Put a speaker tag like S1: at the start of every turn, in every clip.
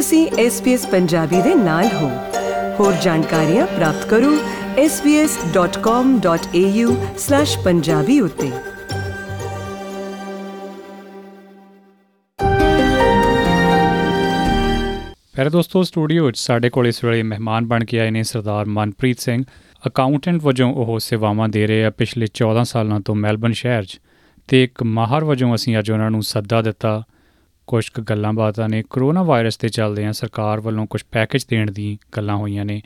S1: ਤੁਸੀਂ SBS ਪੰਜਾਬੀ ਦੇ ਨਾਲ ਹੋ। ਹੋਰ ਜਾਣਕਾਰੀਆਂ ਪ੍ਰਾਪਤ ਕਰੋ svs.com.au/punjabi ਉੱਤੇ।
S2: ਪਿਆਰੇ ਦੋਸਤੋ, ਸਟੂਡੀਓ ਵਿੱਚ ਸਾਡੇ ਕੋਲ ਇਸ ਵੇਲੇ ਮਹਿਮਾਨ ਬਣ ਕੇ ਆਏ ਨੇ ਸਰਦਾਰ ਮਨਪ੍ਰੀਤ ਸਿੰਘ। ਅਕਾਊਂਟੈਂਟ ਵਜੋਂ ਉਹ ਸੇਵਾਵਾਂ ਦੇ ਰਹੇ ਆ ਪਿਛਲੇ 14 ਸਾਲਾਂ ਤੋਂ ਮੈਲਬਨ ਸ਼ਹਿਰ 'ਚ ਤੇ ਇੱਕ ਮਾਹਰ ਵਜੋਂ ਅਸੀਂ ਅੱਜ ਉਹਨਾਂ ਨੂੰ ਸੱਦਾ ਦਿੱਤਾ। ਕੁਝ ਕੁ ਗੱਲਾਂ ਬਾਤਾਂ ਨੇ ਕਰੋਨਾ ਵਾਇਰਸ ਤੇ ਚੱਲਦੇ ਆ ਸਰਕਾਰ ਵੱਲੋਂ ਕੁਝ ਪੈਕੇਜ ਦੇਣ ਦੀ ਗੱਲਾਂ ਹੋਈਆਂ ਨੇ।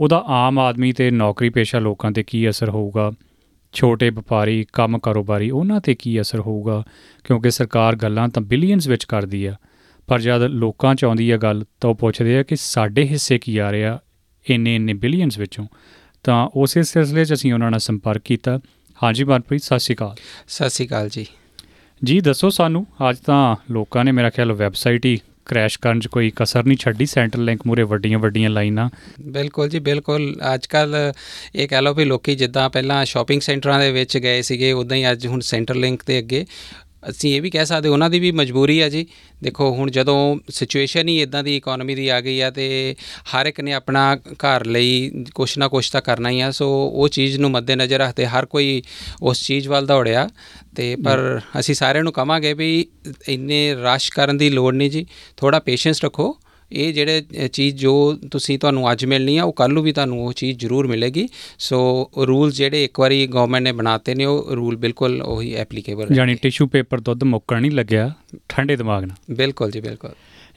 S2: ਉਹਦਾ ਆਮ ਆਦਮੀ ਤੇ ਨੌਕਰੀ ਪੇਸ਼ਾ ਲੋਕਾਂ ਤੇ ਕੀ ਅਸਰ ਹੋਊਗਾ? ਛੋਟੇ ਵਪਾਰੀ, ਕੰਮ ਕਾਰੋਬਾਰੀ, ਉਹਨਾਂ ਤੇ ਕੀ ਅਸਰ ਹੋਊਗਾ? ਕਿਉਂਕਿ ਸਰਕਾਰ ਗੱਲਾਂ ਤਾਂ ਬਿਲੀਅਨਸ ਵਿੱਚ ਕਰਦੀ ਆ। ਪਰ ਜਦ ਲੋਕਾਂ ਚ ਆਉਂਦੀ ਆ ਗੱਲ, ਤਾਂ ਉਹ ਪੁੱਛਦੇ ਆ ਕਿ ਸਾਡੇ ਹਿੱਸੇ ਕੀ ਆ ਰਿਹਾ ਇੰਨੇ ਇੰਨੇ ਬਿਲੀਅਨਸ ਵਿੱਚੋਂ? ਤਾਂ ਉਸੇ ਸਿਲਸਿਲੇ 'ਚ ਅਸੀਂ ਉਹਨਾਂ ਨਾਲ ਸੰਪਰਕ ਕੀਤਾ। ਹਾਂਜੀ, ਮਨਪ੍ਰੀਤ, ਸਤਿ ਸ਼੍ਰੀ ਅਕਾਲ।
S3: ਸਤਿ ਸ਼੍ਰੀ ਅਕਾਲ ਜੀ।
S2: ਜੀ, ਦੱਸੋ ਸਾਨੂੰ। ਅੱਜ ਤਾਂ ਲੋਕਾਂ ਨੇ ਮੇਰਾ ਖਿਆਲ ਵੈਬਸਾਈਟ ਹੀ ਕ੍ਰੈਸ਼ ਕਰਨ 'ਚ ਕੋਈ ਕਸਰ ਨਹੀਂ ਛੱਡੀ ਸੈਂਟਰਲ ਲਿੰਕ ਮੂਰੇ ਵੱਡੀਆਂ ਵੱਡੀਆਂ ਲਾਈਨਾਂ।
S3: ਬਿਲਕੁਲ ਜੀ, ਬਿਲਕੁਲ। ਅੱਜ ਕੱਲ ਇਹ ਕਹਿ ਲਓ ਵੀ ਲੋਕੀ ਜਿੱਦਾਂ ਪਹਿਲਾਂ ਸ਼ਾਪਿੰਗ ਸੈਂਟਰਾਂ ਦੇ ਵਿੱਚ ਗਏ ਸੀਗੇ ਉਦਾਂ ਹੀ ਅੱਜ ਹੁਣ ਸੈਂਟਰ ਲਿੰਕ ਦੇ ਅੱਗੇ ਅਸੀਂ ਇਹ ਵੀ ਕਹਿ ਸਕਦੇ ਉਹਨਾਂ ਦੀ ਵੀ ਮਜਬੂਰੀ ਆ ਜੀ। ਦੇਖੋ ਹੁਣ ਜਦੋਂ ਸਿਚੁਏਸ਼ਨ ਹੀ ਇਦਾਂ ਦੀ ਇਕਨੋਮੀ ਦੀ ਆ ਗਈ ਆ ਤੇ ਹਰ ਇੱਕ ਨੇ ਆਪਣਾ ਘਰ ਲਈ ਕੁਛ ਨਾ ਕੁਛ ਤਾਂ ਕਰਨਾ ਹੀ ਆ। ਸੋ ਉਹ ਚੀਜ਼ ਨੂੰ ਮੱਦੇਨਜ਼ਰ ਰੱਖਦੇ ਹਰ ਕੋਈ ਉਸ ਚੀਜ਼ ਵੱਲ ਦੌੜਿਆ। ਤੇ ਪਰ ਅਸੀਂ ਸਾਰਿਆਂ ਨੂੰ ਕਵਾਂਗੇ ਵੀ ਇੰਨੇ ਰਸ਼ ਕਰਨ ਦੀ ਲੋੜ ਨਹੀਂ ਜੀ। ਥੋੜਾ ਪੇਸ਼ੈਂਸ ਰੱਖੋ। ਇਹ ਜਿਹੜੇ ਚੀਜ਼ ਜੋ ਤੁਸੀਂ ਤੁਹਾਨੂੰ ਅੱਜ ਮਿਲਣੀ ਆ ਉਹ ਕੱਲ੍ਹ ਨੂੰ ਵੀ ਤੁਹਾਨੂੰ ਉਹ ਚੀਜ਼ ਜ਼ਰੂਰ ਮਿਲੇਗੀ। ਸੋ ਰੂਲਸ ਜਿਹੜੇ ਇੱਕ ਵਾਰੀ ਗਵਰਨਮੈਂਟ ਨੇ ਬਣਾਤੇ ਨੇ ਉਹ ਰੂਲ ਬਿਲਕੁਲ ਉਹੀ ਐਪਲੀਕੇਬਲ
S2: ਯਾਨੀ ਟਿਸ਼ੂ ਪੇਪਰ ਦੁੱਧ ਮੁੱਕਣ ਨਹੀਂ ਲੱਗਿਆ ਠੰਡੇ ਦਿਮਾਗ ਨਾਲ।
S3: ਬਿਲਕੁਲ ਜੀ ਬਿਲਕੁਲ।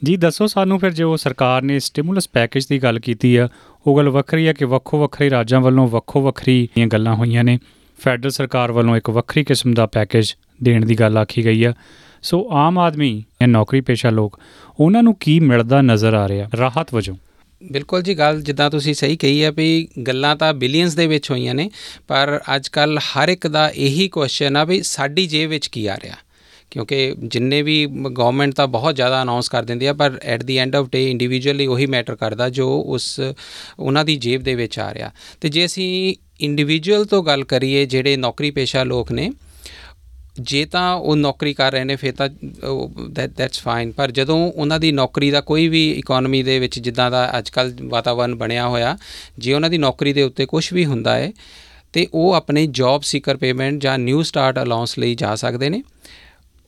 S2: ਜੀ ਦੱਸੋ ਸਾਨੂੰ ਫਿਰ ਜੋ ਸਰਕਾਰ ਨੇ ਸਟਿਮੂਲਸ ਪੈਕੇਜ ਦੀ ਗੱਲ ਕੀਤੀ ਆ ਉਹ ਗੱਲ ਵੱਖਰੀ ਆ ਕਿ ਵੱਖੋ ਵੱਖਰੇ ਰਾਜਾਂ ਵੱਲੋਂ ਵੱਖੋ ਵੱਖਰੀ ਦੀਆਂ ਗੱਲਾਂ ਹੋਈਆਂ ਨੇ? ਫੈਡਰਲ ਸਰਕਾਰ ਵੱਲੋਂ ਇੱਕ ਵੱਖਰੀ ਕਿਸਮ ਦਾ ਪੈਕੇਜ ਦੇਣ ਦੀ ਗੱਲ ਆਖੀ ਗਈ ਆ। ਸੋ ਆਮ ਆਦਮੀ ਜਾਂ ਨੌਕਰੀ ਪੇਸ਼ਾ ਲੋਕ ਉਹਨਾਂ ਨੂੰ ਕੀ ਮਿਲਦਾ ਨਜ਼ਰ ਆ ਰਿਹਾ? ਰਾਹਤ ਵਜੋਂ।
S3: ਬਿਲਕੁਲ ਜੀ, ਗੱਲ ਜਿੱਦਾਂ ਤੁਸੀਂ ਸਹੀ ਕਹੀ ਹੈ ਵੀ ਗੱਲਾਂ ਤਾਂ ਬਿਲੀਅਨਸ ਦੇ ਵਿੱਚ ਹੋਈਆਂ ਨੇ, ਪਰ ਅੱਜ ਕੱਲ ਹਰ ਇੱਕ ਦਾ ਇਹੀ ਕੁਐਸਚਨ ਆ ਵੀ ਸਾਡੀ ਜੇਬ ਵਿੱਚ ਕੀ ਆ ਰਿਹਾ? ਕਿਉਂਕਿ ਜਿੰਨੇ ਵੀ ਗਵਰਨਮੈਂਟ ਤਾਂ ਬਹੁਤ ਜ਼ਿਆਦਾ ਅਨਾਉਂਸ ਕਰ ਦਿੰਦੀ ਆ, ਪਰ at the end of day individually ਉਹੀ ਮੈਟਰ ਕਰਦਾ ਜੋ ਉਸ, ਉਹਨਾਂ ਦੀ ਜੇਬ ਦੇ ਵਿੱਚ ਆ ਰਿਹਾ। ਤੇ ਜੇ ਅਸੀਂ ਇੰਡੀਵਿਜੂਅਲ ਤੋਂ ਗੱਲ ਕਰੀਏ, ਜਿਹੜੇ ਨੌਕਰੀ ਪੇਸ਼ਾ ਲੋਕ ਨੇ ਜੇ ਤਾਂ ਉਹ ਨੌਕਰੀ ਕਰ ਰਹੇ ਨੇ, ਫਿਰ ਤਾਂ ਦੈਟਸ ਫਾਈਨ ਪਰ ਜਦੋਂ ਉਹਨਾਂ ਦੀ ਨੌਕਰੀ ਦਾ ਕੋਈ ਵੀ ਇਕਨੋਮੀ ਦੇ ਵਿੱਚ ਜਿੱਦਾਂ ਦਾ ਅੱਜਕੱਲ ਵਾਤਾਵਰਨ ਬਣਿਆ ਹੋਇਆ, ਜੇ ਉਹਨਾਂ ਦੀ ਨੌਕਰੀ ਦੇ ਉੱਤੇ ਕੁਝ ਵੀ ਹੁੰਦਾ ਹੈ, ਤੇ ਉਹ ਆਪਣੇ ਜੌਬ ਸੀਕਰ ਪੇਮੈਂਟ ਜਾਂ ਨਿਊ ਸਟਾਰਟ ਅਲਾਉਂਸ ਲਈ ਜਾ ਸਕਦੇ ਨੇ।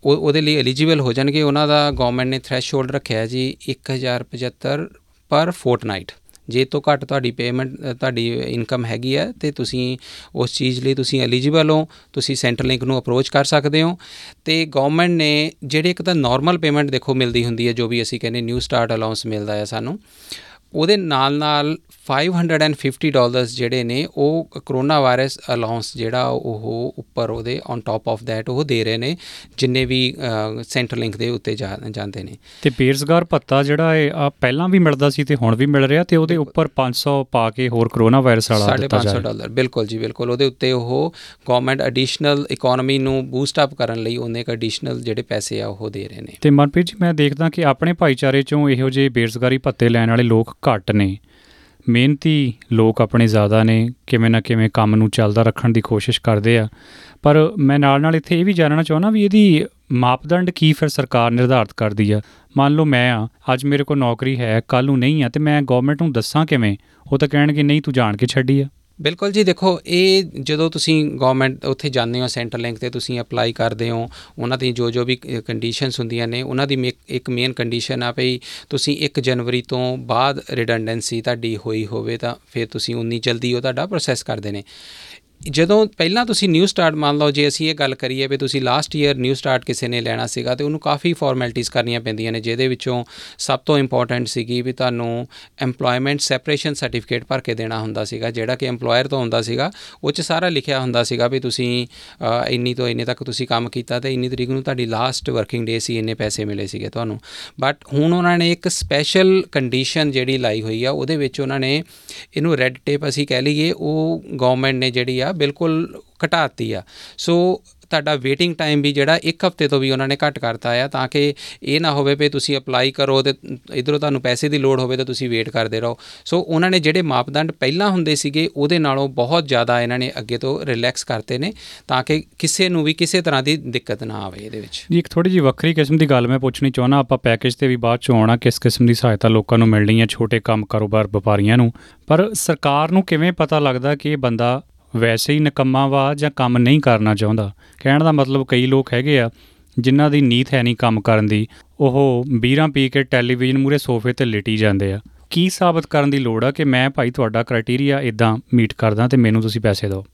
S3: ਉਹ, ਉਹਦੇ ਲਈ ਐਲੀਜੀਬਲ ਹੋ ਜਾਣਗੇ। ਉਹਨਾਂ ਦਾ ਗਵਰਨਮੈਂਟ ਨੇ ਥ੍ਰੈਸ਼ਹੋਲਡ ਰੱਖਿਆ ਹੈ ਜੀ 1075 ਪਰ ਫੋਰਟਨਾਈਟ ਜੇ ਤੋਂ ਘੱਟ ਤੁਹਾਡੀ ਪੇਮੈਂਟ ਤੁਹਾਡੀ ਇਨਕਮ ਹੈਗੀ ਹੈ ਤੇ ਤੁਸੀਂ ਉਸ ਚੀਜ਼ ਲਈ ਤੁਸੀਂ ਐਲੀਜੀਬਲ ਹੋ, ਤੁਸੀਂ ਸੈਂਟਰਲ ਲਿੰਕ ਨੂੰ ਅਪਰੋਚ ਕਰ ਸਕਦੇ ਹੋ। ਤੇ ਗਵਰਨਮੈਂਟ ਨੇ ਜਿਹੜੇ ਇੱਕ ਤਾਂ ਨਾਰਮਲ ਪੇਮੈਂਟ ਦੇਖੋ ਮਿਲਦੀ ਹੁੰਦੀ ਹੈ ਜੋ ਵੀ ਅਸੀਂ ਕਹਿੰਦੇ ਨਿਊ ਸਟਾਰਟ ਅਲਾਉਂਸ ਮਿਲਦਾ ਹੈ ਸਾਨੂੰ। ਉਹਦੇ ਨਾਲ ਨਾਲ 550 ਡਾਲਰਸ ਜਿਹੜੇ ਨੇ ਉਹ ਕਰੋਨਾ ਵਾਇਰਸ ਅਲਾਉਂਸ ਜਿਹੜਾ ਉਹ ਉੱਪਰ ਉਹਦੇ ਔਨ ਟਾਪ ਆਫ ਥੈਟ ਉਹ ਦੇ ਰਹੇ ਨੇ ਜਿੰਨੇ ਵੀ ਸੈਂਟਰ ਲਿੰਕ ਦੇ ਉੱਤੇ ਜਾਂਦੇ ਨੇ।
S2: ਤੇ ਬੇਰੁਜ਼ਗਾਰ ਭੱਤਾ ਜਿਹੜਾ ਇਹ ਆ ਪਹਿਲਾਂ ਵੀ ਮਿਲਦਾ ਸੀ ਤੇ ਹੁਣ ਵੀ ਮਿਲ ਰਿਹਾ ਤੇ ਉਹਦੇ ਉੱਪਰ 500 ਪਾ ਕੇ ਹੋਰ ਕਰੋਨਾ ਵਾਇਰਸ ਵਾਲਾ ਦਿੱਤਾ ਜਾ ਰਿਹਾ।
S3: ਡਾਲਰ ਬਿਲਕੁਲ ਜੀ ਬਿਲਕੁਲ। ਉਹਦੇ ਉੱਤੇ ਉਹ ਗਵਰਨਮੈਂਟ ਐਡੀਸ਼ਨਲ ਇਕਨੋਮੀ ਨੂੰ ਬੂਸਟ ਅਪ ਕਰਨ ਲਈ ਉਹਨੇ ਇੱਕ ਐਡੀਸ਼ਨਲ ਜਿਹੜੇ ਪੈਸੇ ਆ ਉਹ ਦੇ ਰਹੇ ਨੇ।
S2: ਤੇ ਮਨਪ੍ਰੀਤ ਜੀ ਮੈਂ ਦੇਖਦਾ ਕਿ ਆਪਣੇ ਭਾਈਚਾਰੇ ਚੋਂ ਇਹੋ ਜਿਹੇ ਬੇਰੁਜ਼ਗਾਰੀ ਭੱਤੇ ਲੈਣ ਵਾਲੇ ਲੋਕ ਘੱਟ ਨੇ। ਮਿਹਨਤੀ ਲੋਕ ਆਪਣੇ ਜ਼ਿਆਦਾ ਨੇ, ਕਿਵੇਂ ਨਾ ਕਿਵੇਂ ਕੰਮ ਨੂੰ ਚੱਲਦਾ ਰੱਖਣ ਦੀ ਕੋਸ਼ਿਸ਼ ਕਰਦੇ ਆ। ਪਰ ਮੈਂ ਨਾਲ ਨਾਲ ਇੱਥੇ ਇਹ ਵੀ ਜਾਣਨਾ ਚਾਹੁੰਦਾ ਵੀ ਇਹਦੀ ਮਾਪਦੰਡ ਕੀ ਫਿਰ ਸਰਕਾਰ ਨਿਰਧਾਰਤ ਕਰਦੀ ਆ? ਮੰਨ ਲਓ ਮੈਂ ਆ, ਅੱਜ ਮੇਰੇ ਕੋਲ ਨੌਕਰੀ ਹੈ ਕੱਲ ਨੂੰ ਨਹੀਂ ਆ, ਤੇ ਮੈਂ ਗਵਰਨਮੈਂਟ ਨੂੰ ਦੱਸਾਂ ਕਿਵੇਂ? ਉਹ ਤਾਂ ਕਹਿਣਗੇ, ਨਹੀਂ, ਤੂੰ ਜਾਣ ਕੇ ਛੱਡੀ ਆ।
S3: ਬਿਲਕੁਲ ਜੀ, ਦੇਖੋ, ਇਹ ਜਦੋਂ ਤੁਸੀਂ ਗਵਰਨਮੈਂਟ ਉੱਥੇ ਜਾਂਦੇ ਹੋ ਸੈਂਟਰ ਲਿੰਕ ਤੇ ਤੁਸੀਂ ਅਪਲਾਈ ਕਰਦੇ ਹੋ, ਉਹਨਾਂ ਦੀ ਜੋ ਜੋ ਵੀ ਕੰਡੀਸ਼ਨਸ ਹੁੰਦੀਆਂ ਨੇ, ਉਹਨਾਂ ਦੀ ਮੇ- ਇੱਕ ਮੇਨ ਕੰਡੀਸ਼ਨ ਆ ਭਈ ਤੁਸੀਂ 1 ਜਨਵਰੀ ਤੋਂ ਬਾਅਦ ਰਿਡੰਡੈਂਸੀ ਤੁਹਾਡੀ ਹੋਈ ਹੋਵੇ ਤਾਂ ਫਿਰ ਤੁਸੀਂ ਉਨੀ ਜਲਦੀ ਉਹ ਤੁਹਾਡਾ ਪ੍ਰੋਸੈਸ ਕਰਦੇ ਨੇ। ਜਦੋਂ ਪਹਿਲਾਂ ਤੁਸੀਂ ਨਿਊ ਸਟਾਰਟ ਮੰਨ ਲਓ ਜੇ ਅਸੀਂ ਇਹ ਗੱਲ ਕਰੀਏ ਵੀ ਤੁਸੀਂ ਲਾਸਟ ਈਅਰ ਨਿਊ ਸਟਾਰਟ ਕਿਸੇ ਨੇ ਲੈਣਾ ਸੀਗਾ ਤੇ ਉਹਨੂੰ ਕਾਫੀ ਫਾਰਮੈਲਿਟੀਆਂ ਕਰਨੀਆਂ ਪੈਂਦੀਆਂ ਨੇ ਜਿਹਦੇ ਵਿੱਚੋਂ ਸਭ ਤੋਂ ਇੰਪੋਰਟੈਂਟ ਸੀਗੀ ਵੀ ਤੁਹਾਨੂੰ EMPLOYMENT ਸੈਪਰੇਸ਼ਨ ਸਰਟੀਫਿਕੇਟ ਭਰ ਕੇ ਦੇਣਾ ਹੁੰਦਾ ਸੀਗਾ ਜਿਹੜਾ ਕਿ EMPLOYER ਤੋਂ ਹੁੰਦਾ ਸੀਗਾ ਉਹ 'ਚ ਸਾਰਾ ਲਿਖਿਆ ਹੁੰਦਾ ਸੀਗਾ ਵੀ ਤੁਸੀਂ ਅ, ਇੰਨੀ ਤੋਂ ਇੰਨੇ ਤੱਕ ਤੁਸੀਂ ਕੰਮ ਕੀਤਾ ਤੇ ਇੰਨੀ ਤਰੀਕ ਨੂੰ ਤੁਹਾਡੀ ਲਾਸਟ ਵਰਕਿੰਗ ਡੇ ਸੀ ਇੰਨੇ ਪੈਸੇ ਮਿਲੇ ਸੀਗੇ ਤੁਹਾਨੂੰ। ਬਟ ਹੁਣ ਉਹਨਾਂ ਨੇ ਇੱਕ ਸਪੈਸ਼ਲ ਕੰਡੀਸ਼ਨ ਜਿਹੜੀ ਲਾਈ ਹੋਈ ਆ ਉਹਦੇ ਵਿੱਚ ਉਹਨਾਂ ਨੇ ਇਹਨੂੰ ਰੈੱਡ ਟੇਪ ਅਸੀਂ ਕਹਿ ਲਈਏ ਉਹ ਗਵਰਨਮੈਂਟ ਨੇ ਜਿਹੜੀ ਆ ਬਿਲਕੁਲ ਘਟਾਤੀ ਆ। ਸੋ ਤੁਹਾਡਾ ਵੇਟਿੰਗ ਟਾਈਮ ਵੀ ਜਿਹੜਾ ਇੱਕ ਹਫ਼ਤੇ ਤੋਂ ਵੀ ਉਹਨਾਂ ਨੇ ਘੱਟ ਕਰਤਾ ਆ, ਤਾਂ ਕਿ ਇਹ ਨਾ ਹੋਵੇ ਵੀ ਤੁਸੀਂ ਅਪਲਾਈ ਕਰੋ ਤੇ ਇਧਰੋਂ ਤੁਹਾਨੂੰ ਪੈਸੇ ਦੀ ਲੋੜ ਹੋਵੇ ਤਾਂ ਤੁਸੀਂ ਵੇਟ ਕਰਦੇ ਰਹੋ। ਸੋ ਉਹਨਾਂ ਨੇ ਜਿਹੜੇ ਮਾਪਦੰਡ ਪਹਿਲਾਂ ਹੁੰਦੇ ਸੀਗੇ, ਉਹਦੇ ਨਾਲੋਂ ਬਹੁਤ ਜ਼ਿਆਦਾ ਇਹਨਾਂ ਨੇ ਅੱਗੇ ਤੋਂ ਰਿਲੈਕਸ ਕਰਤੇ ਨੇ, ਤਾਂ ਕਿ ਕਿਸੇ ਨੂੰ ਵੀ ਕਿਸੇ ਤਰ੍ਹਾਂ ਦੀ ਦਿੱਕਤ ਨਾ ਆਵੇ ਇਹਦੇ ਵਿੱਚ।
S2: ਜੀ, ਇੱਕ ਥੋੜੀ ਜਿਹੀ ਵੱਖਰੀ ਕਿਸਮ ਦੀ ਗੱਲ ਮੈਂ ਪੁੱਛਣੀ ਚਾਹੁੰਦਾ, ਆਪਾਂ ਪੈਕੇਜ ਤੇ ਵੀ ਬਾਅਦ ਚ ਆਉਣਾ ਕਿਸ ਕਿਸਮ ਦੀ ਸਹਾਇਤਾ ਲੋਕਾਂ ਨੂੰ ਮਿਲਣੀ ਹੈ ਛੋਟੇ ਕੰਮ ਕਾਰੋਬਾਰ ਵਪਾਰੀਆਂ ਨੂੰ। ਪਰ ਸਰਕਾਰ ਨੂੰ ਕਿਵੇਂ ਪਤਾ ਲੱਗਦਾ ਕਿ ਇਹ ਬੰਦਾ ਵੈਸੇ ਹੀ ਨਕੰਮਾ ਵਾ ਜਾਂ ਕੰਮ ਨਹੀਂ ਕਰਨਾ ਚਾਹੁੰਦਾ। ਕਹਿਣ ਦਾ ਮਤਲਬ ਕਈ ਲੋਕ ਹੈਗੇ ਆ, ਜਿਨ੍ਹਾਂ ਦੀ ਨੀਤ ਹੈ ਨਹੀਂ ਕੰਮ ਕਰਨ ਦੀ। ਉਹ ਬੀਰਾਂ ਪੀ ਕੇ ਟੈਲੀਵਿਜ਼ਨ ਮੂਰੇ ਸੋਫੇ ਤੇ ਲੇਟੀ ਜਾਂਦੇ ਆ। ਕੀ ਸਾਬਤ ਕਰਨ ਦੀ ਲੋੜ ਆ ਕਿ ਮੈਂ ਭਾਈ ਤੁਹਾਡਾ ਕ੍ਰਾਈਟੇਰੀਆ ਇਦਾਂ ਮੀਟ ਕਰਦਾ ਤੇ ਮੈਨੂੰ ਤੁਸੀਂ ਪੈਸੇ ਦਿਓ?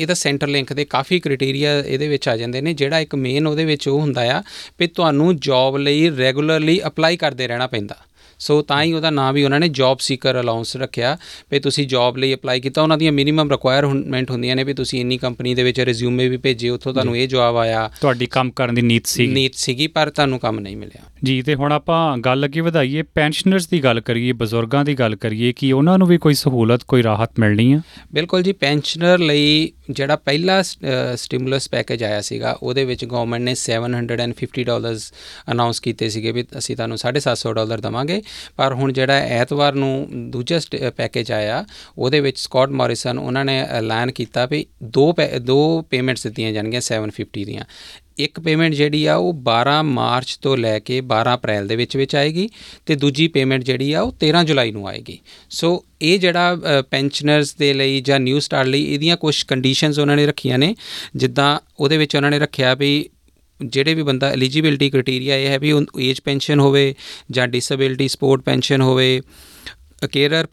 S3: ਇਹਦਾ ਸੈਂਟਰ ਲਿੰਕ ਦੇ ਕਾਫੀ ਕ੍ਰਾਈਟੇਰੀਆ ਇਹਦੇ ਵਿੱਚ ਆ ਜਾਂਦੇ ਨੇ, ਜਿਹੜਾ ਇੱਕ ਮੇਨ ਉਹਦੇ ਵਿੱਚ ਉਹ ਹੁੰਦਾ ਆ ਵੀ ਤੁਹਾਨੂੰ ਜੌਬ ਲਈ ਰੈਗੂਲਰਲੀ ਅਪਲਾਈ ਕਰਦੇ ਰਹਿਣਾ ਪੈਂਦਾ। ਸੋ ਤਾਂ ਹੀ ਉਹਦਾ ਨਾਮ ਵੀ ਉਹਨਾਂ ਨੇ ਜੌਬ ਸੀਕਰ ਅਲਾਉਂਸ ਰੱਖਿਆ ਵੀ ਤੁਸੀਂ ਜੌਬ ਲਈ ਅਪਲਾਈ ਕੀਤਾ। ਉਹਨਾਂ ਦੀਆਂ ਮਿਨੀਮਮ ਰਿਕੁਆਇਰਮੈਂਟ ਹੁੰਦੀਆਂ ਨੇ ਵੀ ਤੁਸੀਂ ਇੰਨੀ ਕੰਪਨੀ ਦੇ ਵਿੱਚ ਰਿਜ਼ਿਊਮੇ ਵੀ ਭੇਜੇ ਉੱਥੋਂ ਤੁਹਾਨੂੰ ਇਹ ਜਵਾਬ ਆਇਆ।
S2: ਤੁਹਾਡੀ ਕੰਮ ਕਰਨ ਦੀ ਨੀਤ ਸੀ
S3: ਨੀਤ ਸੀਗੀ ਪਰ ਤੁਹਾਨੂੰ ਕੰਮ ਨਹੀਂ ਮਿਲਿਆ।
S2: ਜੀ ਤੇ ਹੁਣ ਆਪਾਂ ਗੱਲ ਅੱਗੇ ਵਧਾਈਏ। ਪੈਨਸ਼ਨਰਸ ਦੀ ਗੱਲ ਕਰੀਏ ਬਜ਼ੁਰਗਾਂ ਦੀ ਗੱਲ ਕਰੀਏ ਕਿ ਉਹਨਾਂ ਨੂੰ ਵੀ ਕੋਈ ਸਹੂਲਤ ਕੋਈ ਰਾਹਤ ਮਿਲਣੀ ਆ?
S3: ਬਿਲਕੁਲ ਜੀ ਪੈਨਸ਼ਨਰ ਲਈ ਜਿਹੜਾ ਪਹਿਲਾ ਸਟਿਮੂਲਸ ਪੈਕੇਜ ਆਇਆ ਸੀਗਾ ਉਹਦੇ ਵਿੱਚ ਗਵਰਨਮੈਂਟ ਨੇ 750 ਡਾਲਰਸ ਅਨਾਉਂਸ ਕੀਤੇ ਸੀਗੇ ਵੀ ਅਸੀਂ ਤੁਹਾਨੂੰ 750 ਡਾਲਰ ਦਵਾਂਗੇ। ਪਰ ਹੁਣ ਜਿਹੜਾ ਐਤਵਾਰ ਨੂੰ ਦੂਜਾ ਪੈਕੇਜ ਆਇਆ, ਉਹਦੇ ਵਿੱਚ ਸਕਾਟ ਮੌਰਿਸਨ ਉਹਨਾਂ ਨੇ ਐਲਾਨ ਕੀਤਾ ਵੀ ਦੋ ਪੈ- ਦੋ ਪੇਮੈਂਟਸ ਦਿੱਤੀਆਂ ਜਾਣਗੀਆਂ 750 ਦੀਆਂ। ਇੱਕ ਪੇਮੈਂਟ ਜਿਹੜੀ ਆ, ਉਹ 12 ਮਾਰਚ ਤੋਂ ਲੈ ਕੇ 12 ਅਪ੍ਰੈਲ ਦੇ ਵਿੱਚ ਵਿੱਚ ਆਏਗੀ ਤੇ ਦੂਜੀ ਪੇਮੈਂਟ ਜਿਹੜੀ ਆ, ਉਹ 13 ਜੁਲਾਈ ਨੂੰ ਆਏਗੀ। ਸੋ ਇਹ ਜਿਹੜਾ ਪੈਨਸ਼ਨਰਸ ਦੇ ਲਈ ਜਾਂ ਨਿਊ ਸਟਾਰ ਲਈ, ਇਹਦੀਆਂ ਕੁਝ ਕੰਡੀਸ਼ਨਸ ਉਹਨਾਂ ਨੇ ਰੱਖੀਆਂ ਨੇ। ਜਿੱਦਾਂ ਉਹਦੇ ਵਿੱਚ ਉਹਨਾਂ ਨੇ ਰੱਖਿਆ ਵੀ ਜਿਹੜੇ ਵੀ ਬੰਦਾ ਐਲੀਜੀਬਿਲਟੀ ਕ੍ਰਾਈਟੇਰੀਆ ਇਹ ਹੈ ਵੀ ਏਜ ਪੈਨਸ਼ਨ ਹੋਵੇ ਜਾਂ ਡਿਸੇਬਿਲਟੀ ਸਪੋਰਟ ਪੈਨਸ਼ਨ ਹੋਵੇ ਕੇਅਰਰ